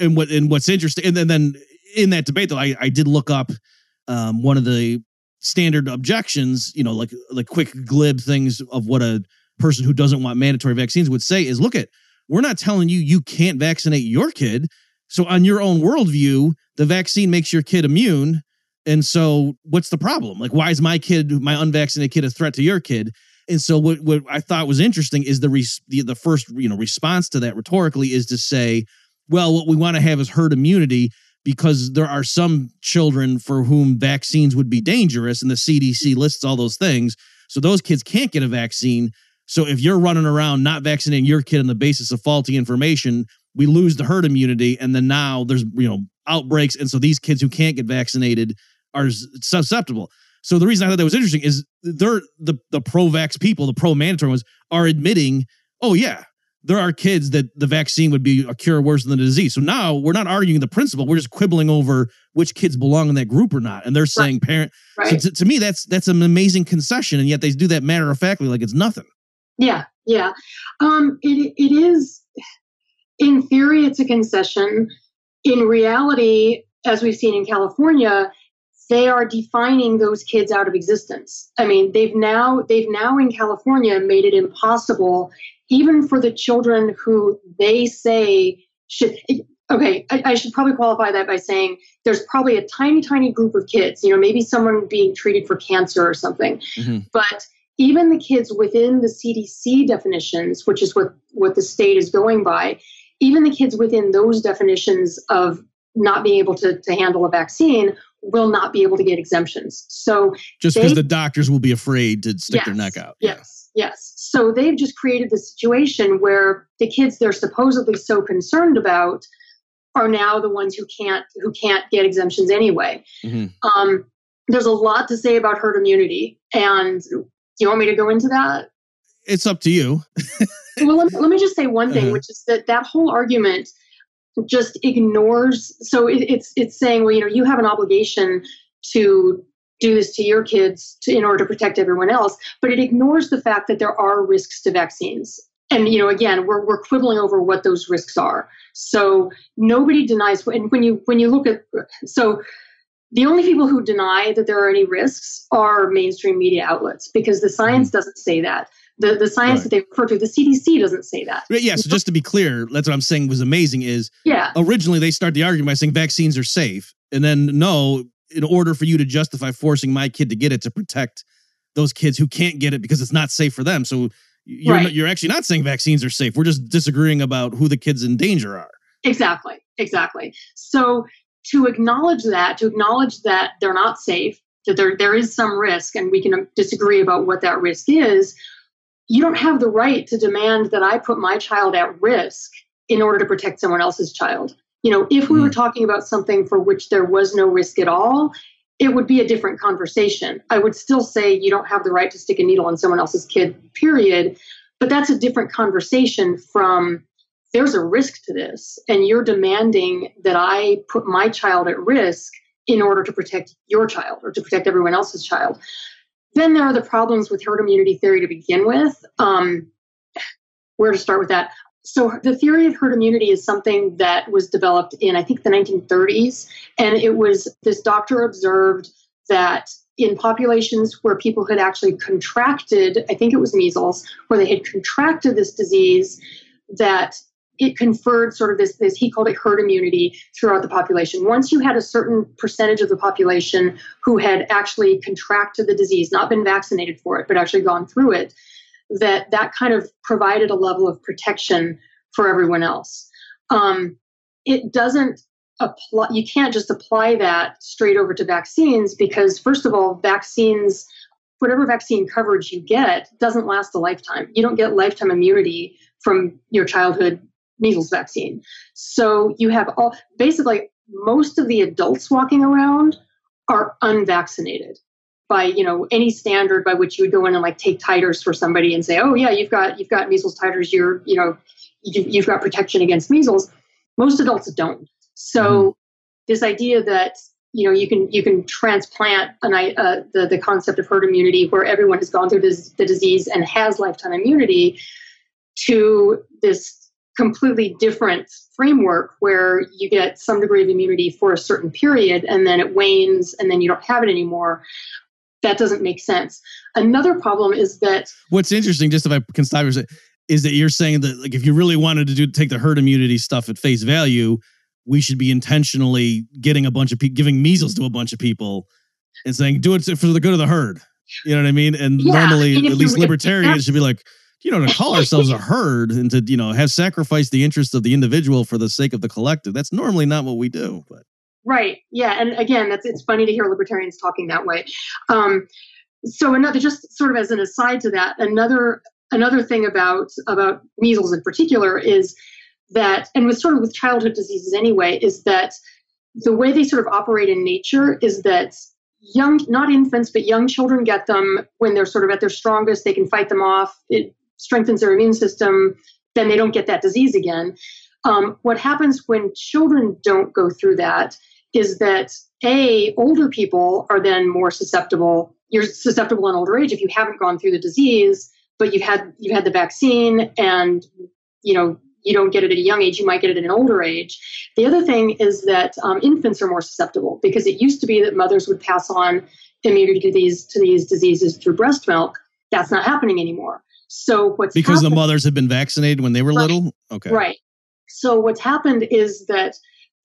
and what and what's interesting, and then, then in that debate though, I, I did look up um, one of the standard objections, you know, like like quick glib things of what a person who doesn't want mandatory vaccines would say is, look at, we're not telling you you can't vaccinate your kid. So on your own worldview, the vaccine makes your kid immune. And so what's the problem? Like, why is my kid, my unvaccinated kid, a threat to your kid? And so what, what I thought was interesting is the, res- the the first you know response to that rhetorically is to say, well, what we want to have is herd immunity because there are some children for whom vaccines would be dangerous, and the CDC lists all those things. So those kids can't get a vaccine. So if you're running around not vaccinating your kid on the basis of faulty information, we lose the herd immunity, and then now there's you know outbreaks, and so these kids who can't get vaccinated are susceptible. So the reason I thought that was interesting is they're the the pro-vax people, the pro-mandatory ones, are admitting, oh yeah, there are kids that the vaccine would be a cure worse than the disease. So now we're not arguing the principle; we're just quibbling over which kids belong in that group or not. And they're saying right. parent. Right. So to, to, me, that's that's an amazing concession, and yet they do that matter of factly, like it's nothing. Yeah, yeah. Um, it it is. In theory, it's a concession. In reality, as we've seen in California, they are defining those kids out of existence. I mean, they've now they've now in California made it impossible even for the children who they say should okay I, I, should probably qualify that by saying there's probably a tiny tiny group of kids you know maybe someone being treated for cancer or something mm-hmm. but even the kids within the cdc definitions which is what what the state is going by even the kids within those definitions of not being able to, to handle a vaccine will not be able to get exemptions. So just because the doctors will be afraid to stick yes, their neck out. Yes, yeah. yes. So they've just created this situation where the kids they're supposedly so concerned about are now the ones who can't who can't get exemptions anyway. Mm-hmm. Um, there's a lot to say about herd immunity, and do you want me to go into that? It's up to you. well, let me, let me, just say one thing, uh-huh. which is that that whole argument just ignores. So it, it's it's saying, well, you know, you have an obligation to do this to your kids to, in order to protect everyone else, but it ignores the fact that there are risks to vaccines. And you know, again, we're we're quibbling over what those risks are. So nobody denies. And when you when you look at so the only people who deny that there are any risks are mainstream media outlets because the science mm-hmm. doesn't say that. The, the science right. that they refer to, the CDC doesn't say that. Yeah, so just to be clear, that's what I'm saying was amazing is yeah. originally they start the argument by saying vaccines are safe. And then no, in order for you to justify forcing my kid to get it to protect those kids who can't get it because it's not safe for them. So you're, right. you're actually not saying vaccines are safe. We're just disagreeing about who the kids in danger are. Exactly. Exactly. So to acknowledge that, to acknowledge that they're not safe, that there, there is some risk, and we can disagree about what that risk is, you don't have the right to demand that I put my child at risk in order to protect someone else's child. You know, if we were mm. talking about something for which there was no risk at all, it would be a different conversation. I would still say you don't have the right to stick a needle in someone else's kid, period. But that's a different conversation from there's a risk to this, and you're demanding that I put my child at risk in order to protect your child or to protect everyone else's child. Then there are the problems with herd immunity theory to begin with. Um, where to start with that? So, the theory of herd immunity is something that was developed in, I think, the 1930s. And it was this doctor observed that in populations where people had actually contracted, I think it was measles, where they had contracted this disease, that it conferred sort of this, this he called it herd immunity throughout the population. Once you had a certain percentage of the population who had actually contracted the disease, not been vaccinated for it, but actually gone through it, that that kind of provided a level of protection for everyone else. Um, it doesn't apply. You can't just apply that straight over to vaccines because, first of all, vaccines. Whatever vaccine coverage you get doesn't last a lifetime. You don't get lifetime immunity from your childhood measles vaccine. So you have all basically most of the adults walking around are unvaccinated by you know any standard by which you would go in and like take titers for somebody and say oh yeah you've got you've got measles titers you're you know you, have got protection against measles most adults don't so mm-hmm. this idea that you know you can you can transplant an, uh, the the concept of herd immunity where everyone has gone through this, the disease and has lifetime immunity to this completely different framework where you get some degree of immunity for a certain period and then it wanes and then you don't have it anymore. That doesn't make sense. Another problem is that what's interesting, just if I can stop you, is that you're saying that like if you really wanted to do take the herd immunity stuff at face value, we should be intentionally getting a bunch of people giving measles to a bunch of people and saying do it for the good of the herd. You know what I mean? And yeah, normally, and at least libertarians should be like, you know, to call ourselves a herd and to, you know, have sacrificed the interests of the individual for the sake of the collective. That's normally not what we do. But right, yeah, and again, that's it's funny to hear libertarians talking that way. Um, so another, just sort of as an aside to that, another another thing about about measles in particular is that, and with sort of with childhood diseases anyway, is that the way they sort of operate in nature is that young not infants but young children get them when they're sort of at their strongest they can fight them off it strengthens their immune system, then they don't get that disease again. Um, what happens when children don't go through that is that a older people are then more susceptible. You're susceptible in older age if you haven't gone through the disease, but you've had you've had the vaccine, and you know you don't get it at a young age. You might get it at an older age. The other thing is that um, infants are more susceptible because it used to be that mothers would pass on immunity to these to these diseases through breast milk. That's not happening anymore. So what's because happened, the mothers have been vaccinated when they were right, little. Okay, right. So what's happened is that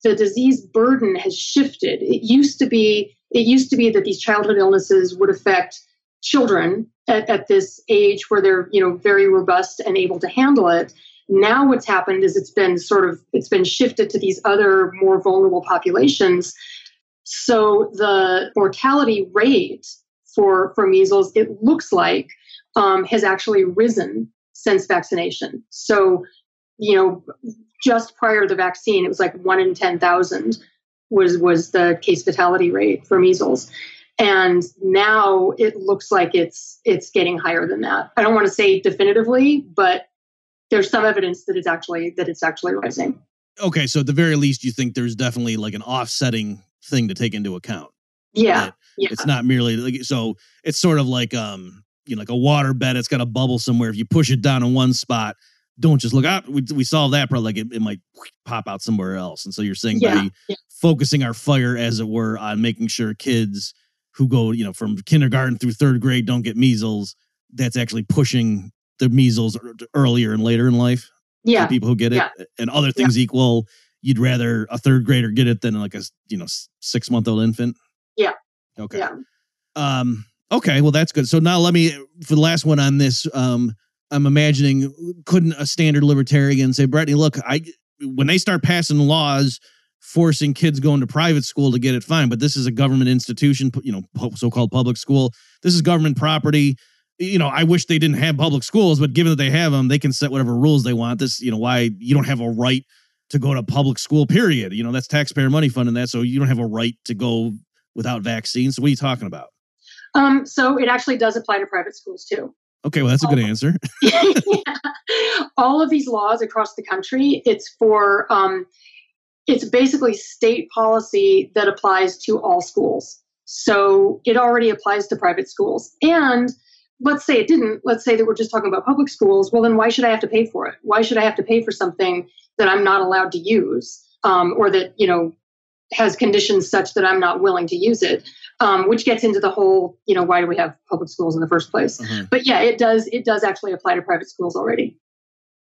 the disease burden has shifted. It used to be it used to be that these childhood illnesses would affect children at, at this age where they're you know very robust and able to handle it. Now what's happened is it's been sort of it's been shifted to these other more vulnerable populations. So the mortality rate for for measles, it looks like, um, has actually risen since vaccination. So, you know, just prior to the vaccine, it was like one in ten thousand was was the case fatality rate for measles and now it looks like it's it's getting higher than that i don't want to say definitively but there's some evidence that it's actually that it's actually rising Okay, so at the very least, you think there's definitely like an offsetting thing to take into account. yeah yeah It's not merely like so. It's sort of like um, you know, like a water bed. It's got a bubble somewhere. If you push it down in one spot, don't just look up. We we solve that problem. Like it, it might pop out somewhere else. And so you're saying Yeah, by yeah. focusing our fire, as it were, on making sure kids who go, you know, from kindergarten through third grade don't get measles. That's actually pushing the measles earlier and later in life yeah people who get it. Yeah. And other things equal, you'd rather a third grader get it than like a you know six month old infant. Yeah. Okay. yeah Um. Okay. Well, that's good. So now let me for the last one on this. Um. I'm imagining couldn't a standard libertarian say, Brittany, look, I when they start passing laws forcing kids going to private school to get it fine, but this is a government institution, you know, so-called public school. This is government property. You know, I wish they didn't have public schools, but given that they have them, they can set whatever rules they want. This, you know, why you don't have a right to go to public school, period. You know, that's taxpayer money funding that. So you don't have a right to go without vaccines. So what are you talking about? Um so it actually does apply to private schools too. Okay, well, that's a good answer. all of these laws across the country it's for um, it's basically state policy that applies to all schools. So it already applies to private schools. And let's say it didn't. Let's say that we're just talking about public schools. Well then why should i have to pay for it? Why should i have to pay for something that i'm not allowed to use um, or that you know has conditions such that i'm not willing to use it um, which gets into the whole you know why do we have public schools in the first place Uh-huh. but yeah it does it does actually apply to private schools already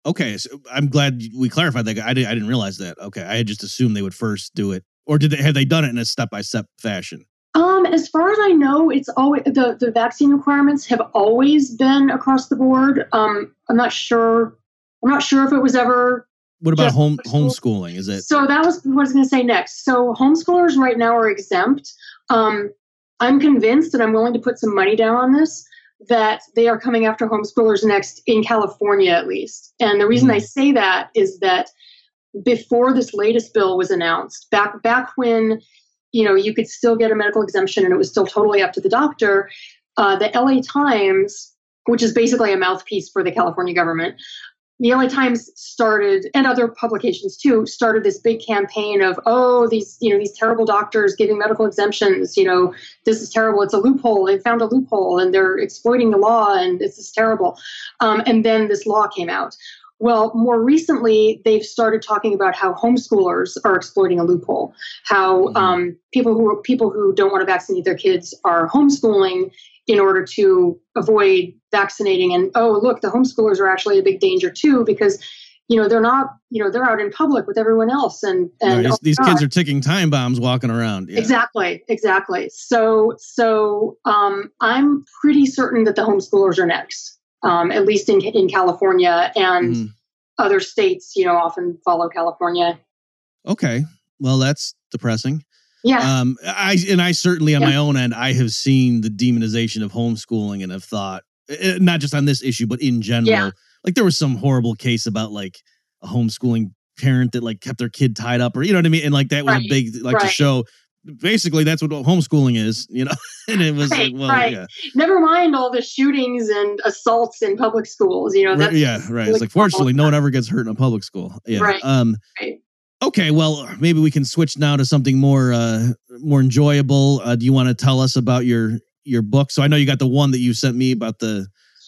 Okay, so I'm glad we clarified that. I didn't, I didn't realize that. Okay, I had just assumed they would first do it, or did they have they done it in a step by step fashion? Um, as far as I know, it's always the, the vaccine requirements have always been across the board. Um, I'm not sure. I'm not sure if it was ever. What about home homeschooling? Is it So that was what I was going to say next. So homeschoolers right now are exempt. Um, I'm convinced, and I'm willing to put some money down on this, that they are coming after homeschoolers next in California, at least. And the reason Mhm. I say that is that before this latest bill was announced, back back when you know you could still get a medical exemption and it was still totally up to the doctor, uh, the LA Times, which is basically a mouthpiece for the California government, the LA Times started, and other publications too, started this big campaign of, oh, these, you know, these terrible doctors giving medical exemptions. You know, this is terrible. It's a loophole. They found a loophole, and they're exploiting the law, and this is terrible. Um, and then this law came out. Well, more recently, they've started talking about how homeschoolers are exploiting a loophole. How Mhm. um, people who people who don't want to vaccinate their kids are homeschooling in order to avoid vaccinating and oh look the homeschoolers are actually a big danger too because you know they're not you know they're out in public with everyone else and and these, oh these kids are ticking time bombs walking around? Yeah. exactly exactly so so um, i'm pretty certain that the homeschoolers are next um, at least in in california and Mhm. other states you know often follow california Okay, well that's depressing. Yeah Um, I and I certainly on Yeah. my own end, I have seen the demonization of homeschooling and have thought, eh, not just on this issue, but in general. Yeah. Like there was some horrible case about like a homeschooling parent that like kept their kid tied up, or you know what I mean, and like that was a big like to show. Basically, that's what homeschooling is, you know. and it was Right, like, well, right. yeah, never mind all the shootings and assaults in public schools you know Right, that's yeah, right. It's like fortunately, no one ever gets hurt in a public school. Yeah. Right, Um. right. Okay, well, maybe we can switch now to something more uh more enjoyable. Uh, do you want to tell us about your your book? So I know you got the one that you sent me about the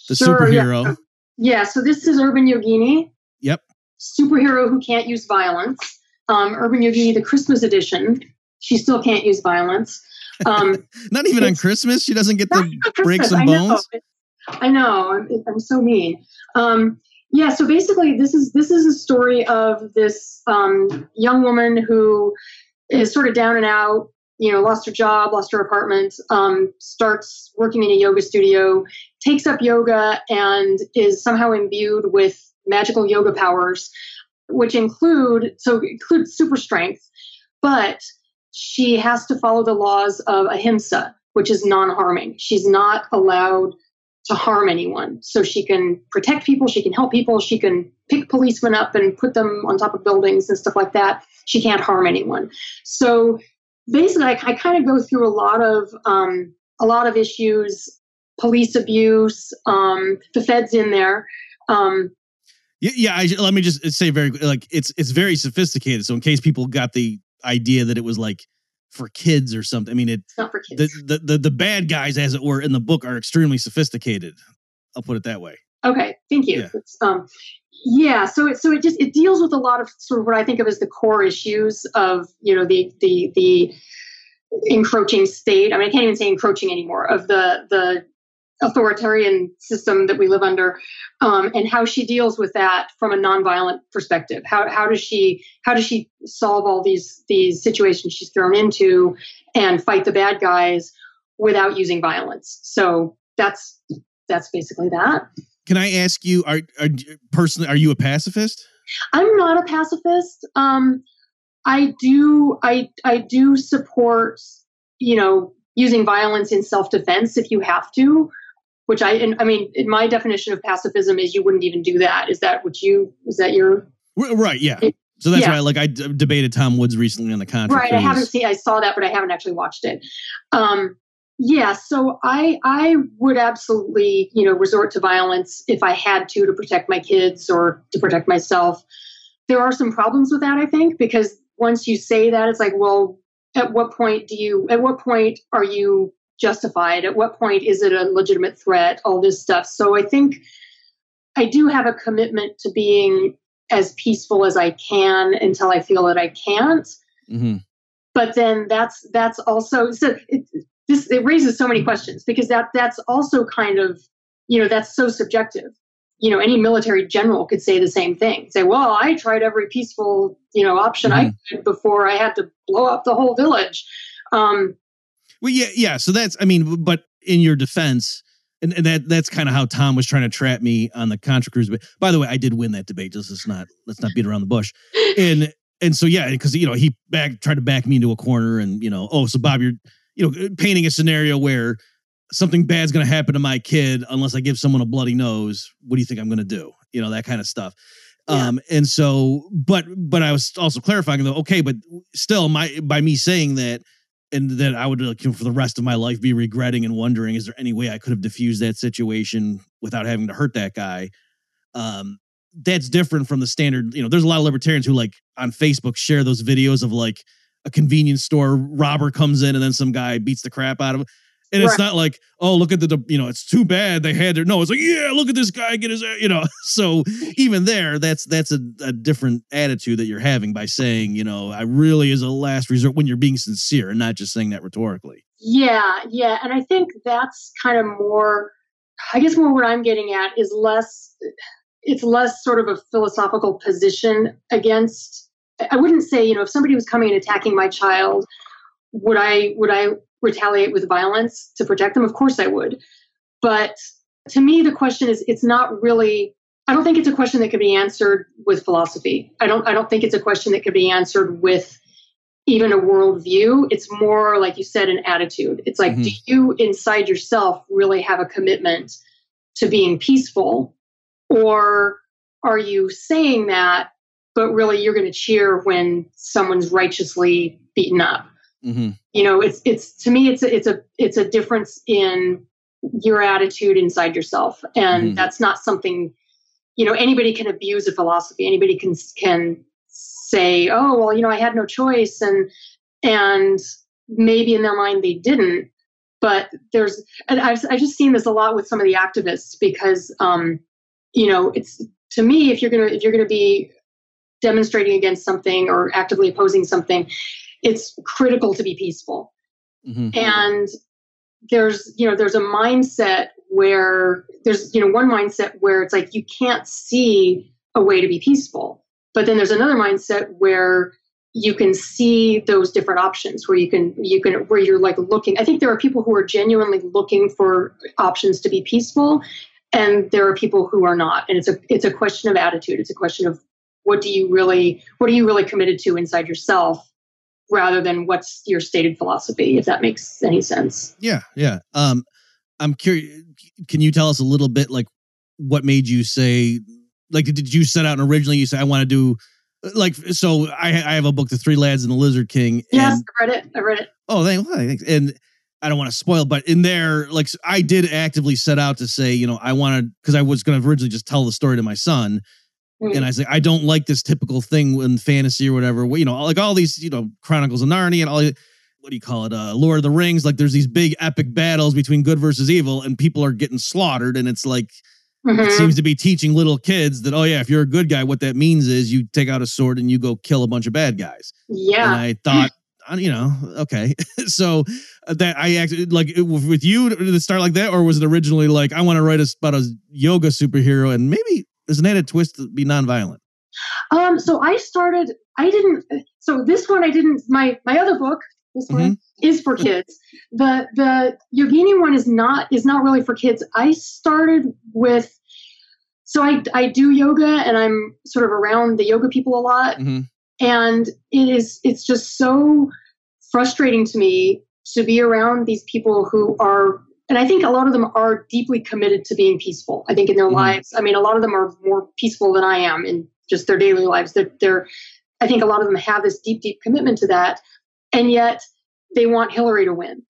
the Sure, superhero. Yeah, so this is Urban Yogini. Yep. Superhero who can't use violence. Um, Urban Yogini, the Christmas edition. She still can't use violence. Um, Not even on Christmas. She doesn't get to break some I know. bones. I know. I'm, I'm so mean. Um, yeah. So basically, this is this is a story of this um, young woman who is sort of down and out. You know, lost her job, lost her apartment. Um, starts working in a yoga studio, takes up yoga, and is somehow imbued with magical yoga powers, which include so include super strength, but she has to follow the laws of ahimsa, which is non-harming. She's not allowed to harm anyone. So she can protect people, she can help people, she can pick policemen up and put them on top of buildings and stuff like that. She can't harm anyone. So basically, I, I kind of go through a lot of um, a lot of issues, police abuse, um, the feds in there. Um, yeah, yeah. I, let me just say very like it's it's very sophisticated. So in case people got the idea that it was like for kids or something. I mean, it, it's not for kids. The, the, the, the bad guys, as it were, in the book are extremely sophisticated. I'll put it that way. Okay, thank you. Yeah. Um, yeah, so it so it just it deals with a lot of sort of what I think of as the core issues of you know the the the encroaching state. I mean, I can't even say encroaching anymore of the the authoritarian system that we live under, um, and how she deals with that from a nonviolent perspective. How how does she how does she solve all these these situations she's thrown into and fight the bad guys without using violence? So that's that's basically that. Can I ask you, are, are personally, are you a pacifist? I'm not a pacifist. Um, I do, I, I do support, you know, using violence in self-defense if you have to which I, I mean, in my definition of pacifism is you wouldn't even do that. Is that what you, is that your? Right. Yeah. So that's yeah. why, like, I d- debated Tom Woods recently on the Contra Cruise. Right. I haven't seen, I saw that, but I haven't actually watched it. Um, yeah. So I, I would absolutely, you know, resort to violence if I had to, to protect my kids or to protect myself. There are some problems with that, I think, because once you say that, it's like, well, at what point do you, at what point are you justified? At what point is it a legitimate threat? All this stuff. So I think I do have a commitment to being as peaceful as I can until I feel that I can't. Mm-hmm. But then that's that's also so it, this it raises so many questions because that that's also kind of you know that's so subjective. You know, any military general could say the same thing. Say, "Well, I tried every peaceful you know option mm-hmm. I could before I had to blow up the whole village." Um, well, yeah, yeah. So that's, I mean, but in your defense, and, and that that's kind of how Tom was trying to trap me on the Contra Cruise. But by the way, I did win that debate. Just let's not let's not beat around the bush. And and so yeah, because you know he back tried to back me into a corner, and you know, oh, so Bob, you're you know painting a scenario where something bad's going to happen to my kid unless I give someone a bloody nose. What do you think I'm going to do? You know that kind of stuff. Yeah. Um, and so, but but I was also clarifying though. Okay, but still, my by me saying that and that I would like for the rest of my life be regretting and wondering is there any way I could have diffused that situation without having to hurt that guy? Um that's different from the standard you know there's a lot of libertarians who like on Facebook share those videos of like a convenience store robber comes in and then some guy beats the crap out of him and it's right. not like, oh, look at the, you know, it's too bad they had their. No, it's like, yeah, look at this guy get his, you know. So even there, that's that's a, a different attitude that you're having by saying, you know, I really is a last resort when you're being sincere and not just saying that rhetorically. Yeah, yeah, and I think that's kind of more. I guess more what I'm getting at is less. It's less sort of a philosophical position against. I wouldn't say, you know, if somebody was coming and attacking my child, would I would I retaliate with violence to protect them? Of course I would. But to me, the question is it's not really I don't think it's a question that can be answered with philosophy. I don't I don't think it's a question that can be answered with even a worldview. It's more like you said, an attitude. It's like, mm-hmm. do you inside yourself really have a commitment to being peaceful? Or are you saying that, but really you're going to cheer when someone's righteously beaten up? Mm-hmm. You know, it's it's to me it's a, it's a it's a difference in your attitude inside yourself, and mm-hmm. that's not something you know anybody can abuse a philosophy. Anybody can can say, oh well, you know, I had no choice, and and maybe in their mind they didn't. But there's, and I've I've just seen this a lot with some of the activists because, um, you know, it's to me if you're gonna if you're gonna be demonstrating against something or actively opposing something it's critical to be peaceful. Mm-hmm. And there's, you know, there's a mindset where there's, you know, one mindset where it's like you can't see a way to be peaceful. But then there's another mindset where you can see those different options where you can you can where you're like looking i think there are people who are genuinely looking for options to be peaceful and there are people who are not. And it's a it's a question of attitude. It's a question of what do you really what are you really committed to inside yourself rather than what's your stated philosophy if that makes any sense Yeah, yeah. Um, I'm curious. Can you tell us a little bit, like, what made you say, like, did you set out and originally you say I want to do, like, so I I have a book, The Three Lads and the Lizard King. yes i read it i read it oh, thank- well, thanks. And I don't want to spoil, but in there, like, I did actively set out to say, you know, I wanted because I was going to originally just tell the story to my son, Mm. and I say I don't like this typical thing in fantasy or whatever. You know, like all these, you know, Chronicles of Narnia and all. What do you call it? Uh, Lord of the Rings. Like, there's these big epic battles between good versus evil, and people are getting slaughtered, and it's like it Mhm. seems to be teaching little kids that, oh yeah, if you're a good guy, what that means is you take out a sword and you go kill a bunch of bad guys. And yeah I thought, you know, okay. so uh, that I actually like with you, did it start like that, or was it originally like I want to write a, about a yoga superhero and maybe there's an added twist to be nonviolent? um so i started i didn't so this one i didn't my my other book this one Mm-hmm. is for kids the the yogini one is not is not really for kids i started with so i i do yoga and i'm sort of around the yoga people a lot Mm-hmm. and it is it's just so frustrating to me to be around these people who are and i think a lot of them are deeply committed to being peaceful i think in their Mhm. lives i mean a lot of them are more peaceful than i am in just their daily lives they're, they're i think a lot of them have this deep deep commitment to that and yet they want hillary to win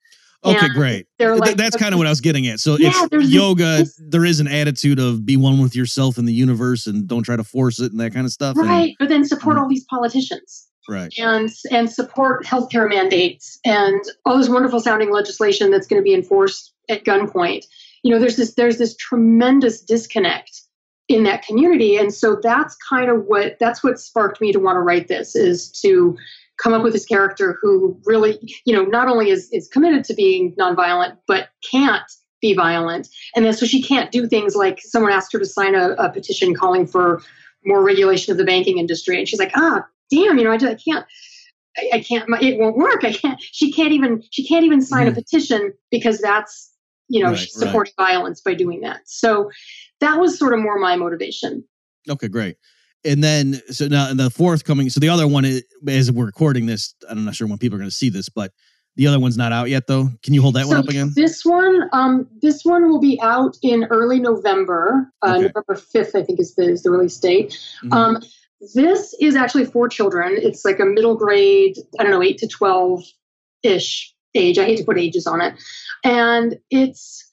Okay, And great. they're Th- like that's kind of what I was getting at. So Yeah, it's yoga. this- there is an attitude of be one with yourself and the universe, and don't try to force it and that kind of stuff. and- right but then support Mhm. all these politicians right. and and support healthcare mandates and all this wonderful sounding legislation that's going to be enforced at gunpoint. You know, there's this there's this tremendous disconnect in that community, and so that's kind of what that's what sparked me to want to write this is to come up with this character who really, you know, not only is is committed to being nonviolent, but can't be violent, and then so she can't do things like someone asked her to sign a, a petition calling for more regulation of the banking industry, and she's like, ah, damn, you know, I, just, I can't. I, I can't. my- It won't work. I can't. She can't even. She can't even sign Mhm. a petition because that's you know Right, she's supporting violence by doing that. So that was sort of more my motivation. Okay, great. And then so now the fourth coming. So the other one is as we're recording this. I'm not sure when people are going to see this, but the other one's not out yet. Though, can you hold that one up again? This one, um, this one will be out in early November. Uh, Okay. November fifth, I think, is the is the release date. Mhm. Um, this is actually for children. It's like a middle grade, I don't know, eight to twelve ish age. I hate to put ages on it, and it's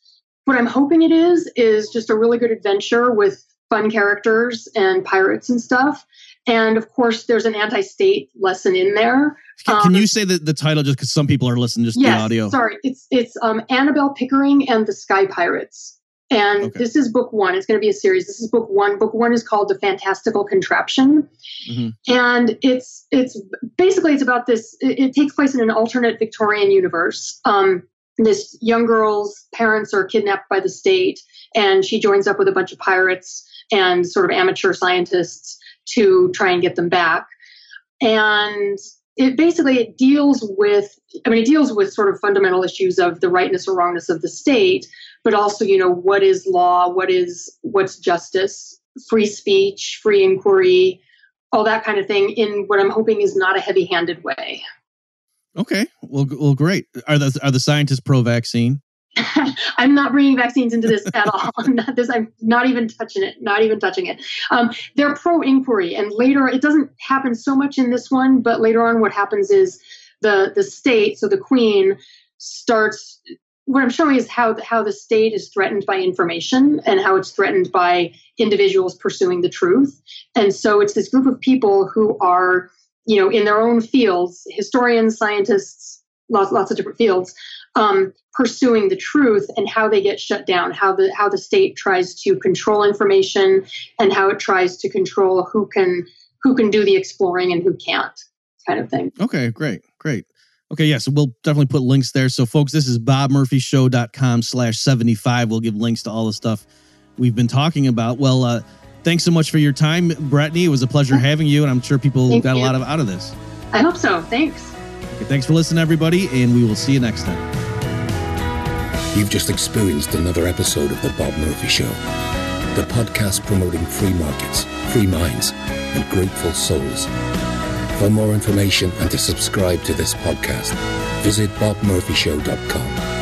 what I'm hoping it is is just a really good adventure with fun characters and pirates and stuff. And of course, there's an anti-state lesson in there. Can, can um, you say the, the title just because some people are listening just to the audio? sorry. It's it's um, Annabelle Pickering and the Sky Pirates. And Okay. this is book one. It's going to be a series. This is book one. Book one is called The Fantastical Contraption, Mhm. and it's it's basically it's about this. It, it takes place in an alternate Victorian universe. Um, this young girl's parents are kidnapped by the state, and she joins up with a bunch of pirates and sort of amateur scientists to try and get them back. And it basically it deals with i mean it deals with sort of fundamental issues of the rightness or wrongness of the state but also you know what is law what is what's justice free speech free inquiry all that kind of thing in what i'm hoping is not a heavy-handed way Okay, well, well, great. Are the are the scientists pro vaccine? i'm not bringing vaccines into this at all. I'm not this i'm not even touching it not even touching it. Um, they're pro inquiry and later it doesn't happen so much in this one but later on what happens is the the state so the queen starts what i'm showing is how how the state is threatened by information and how it's threatened by individuals pursuing the truth. And so it's this group of people who are you know in their own fields historians scientists lots lots of different fields um, pursuing the truth and how they get shut down, how the how the state tries to control information and how it tries to control who can who can do the exploring and who can't, kind of thing. Okay, great, great. Okay, yeah, so we'll definitely put links there. So, folks, this is bobmurphyshow.com slash 75. We'll give links to all the stuff we've been talking about. Well, uh, thanks so much for your time, Brittany. It was a pleasure having you, and I'm sure people Thank got a lot of out of this. I hope so. Thanks. Okay, thanks for listening, everybody, and we will see you next time. You've just experienced another episode of The Bob Murphy Show, the podcast promoting free markets, free minds, and grateful souls. For more information and to subscribe to this podcast, visit bobmurphyshow.com.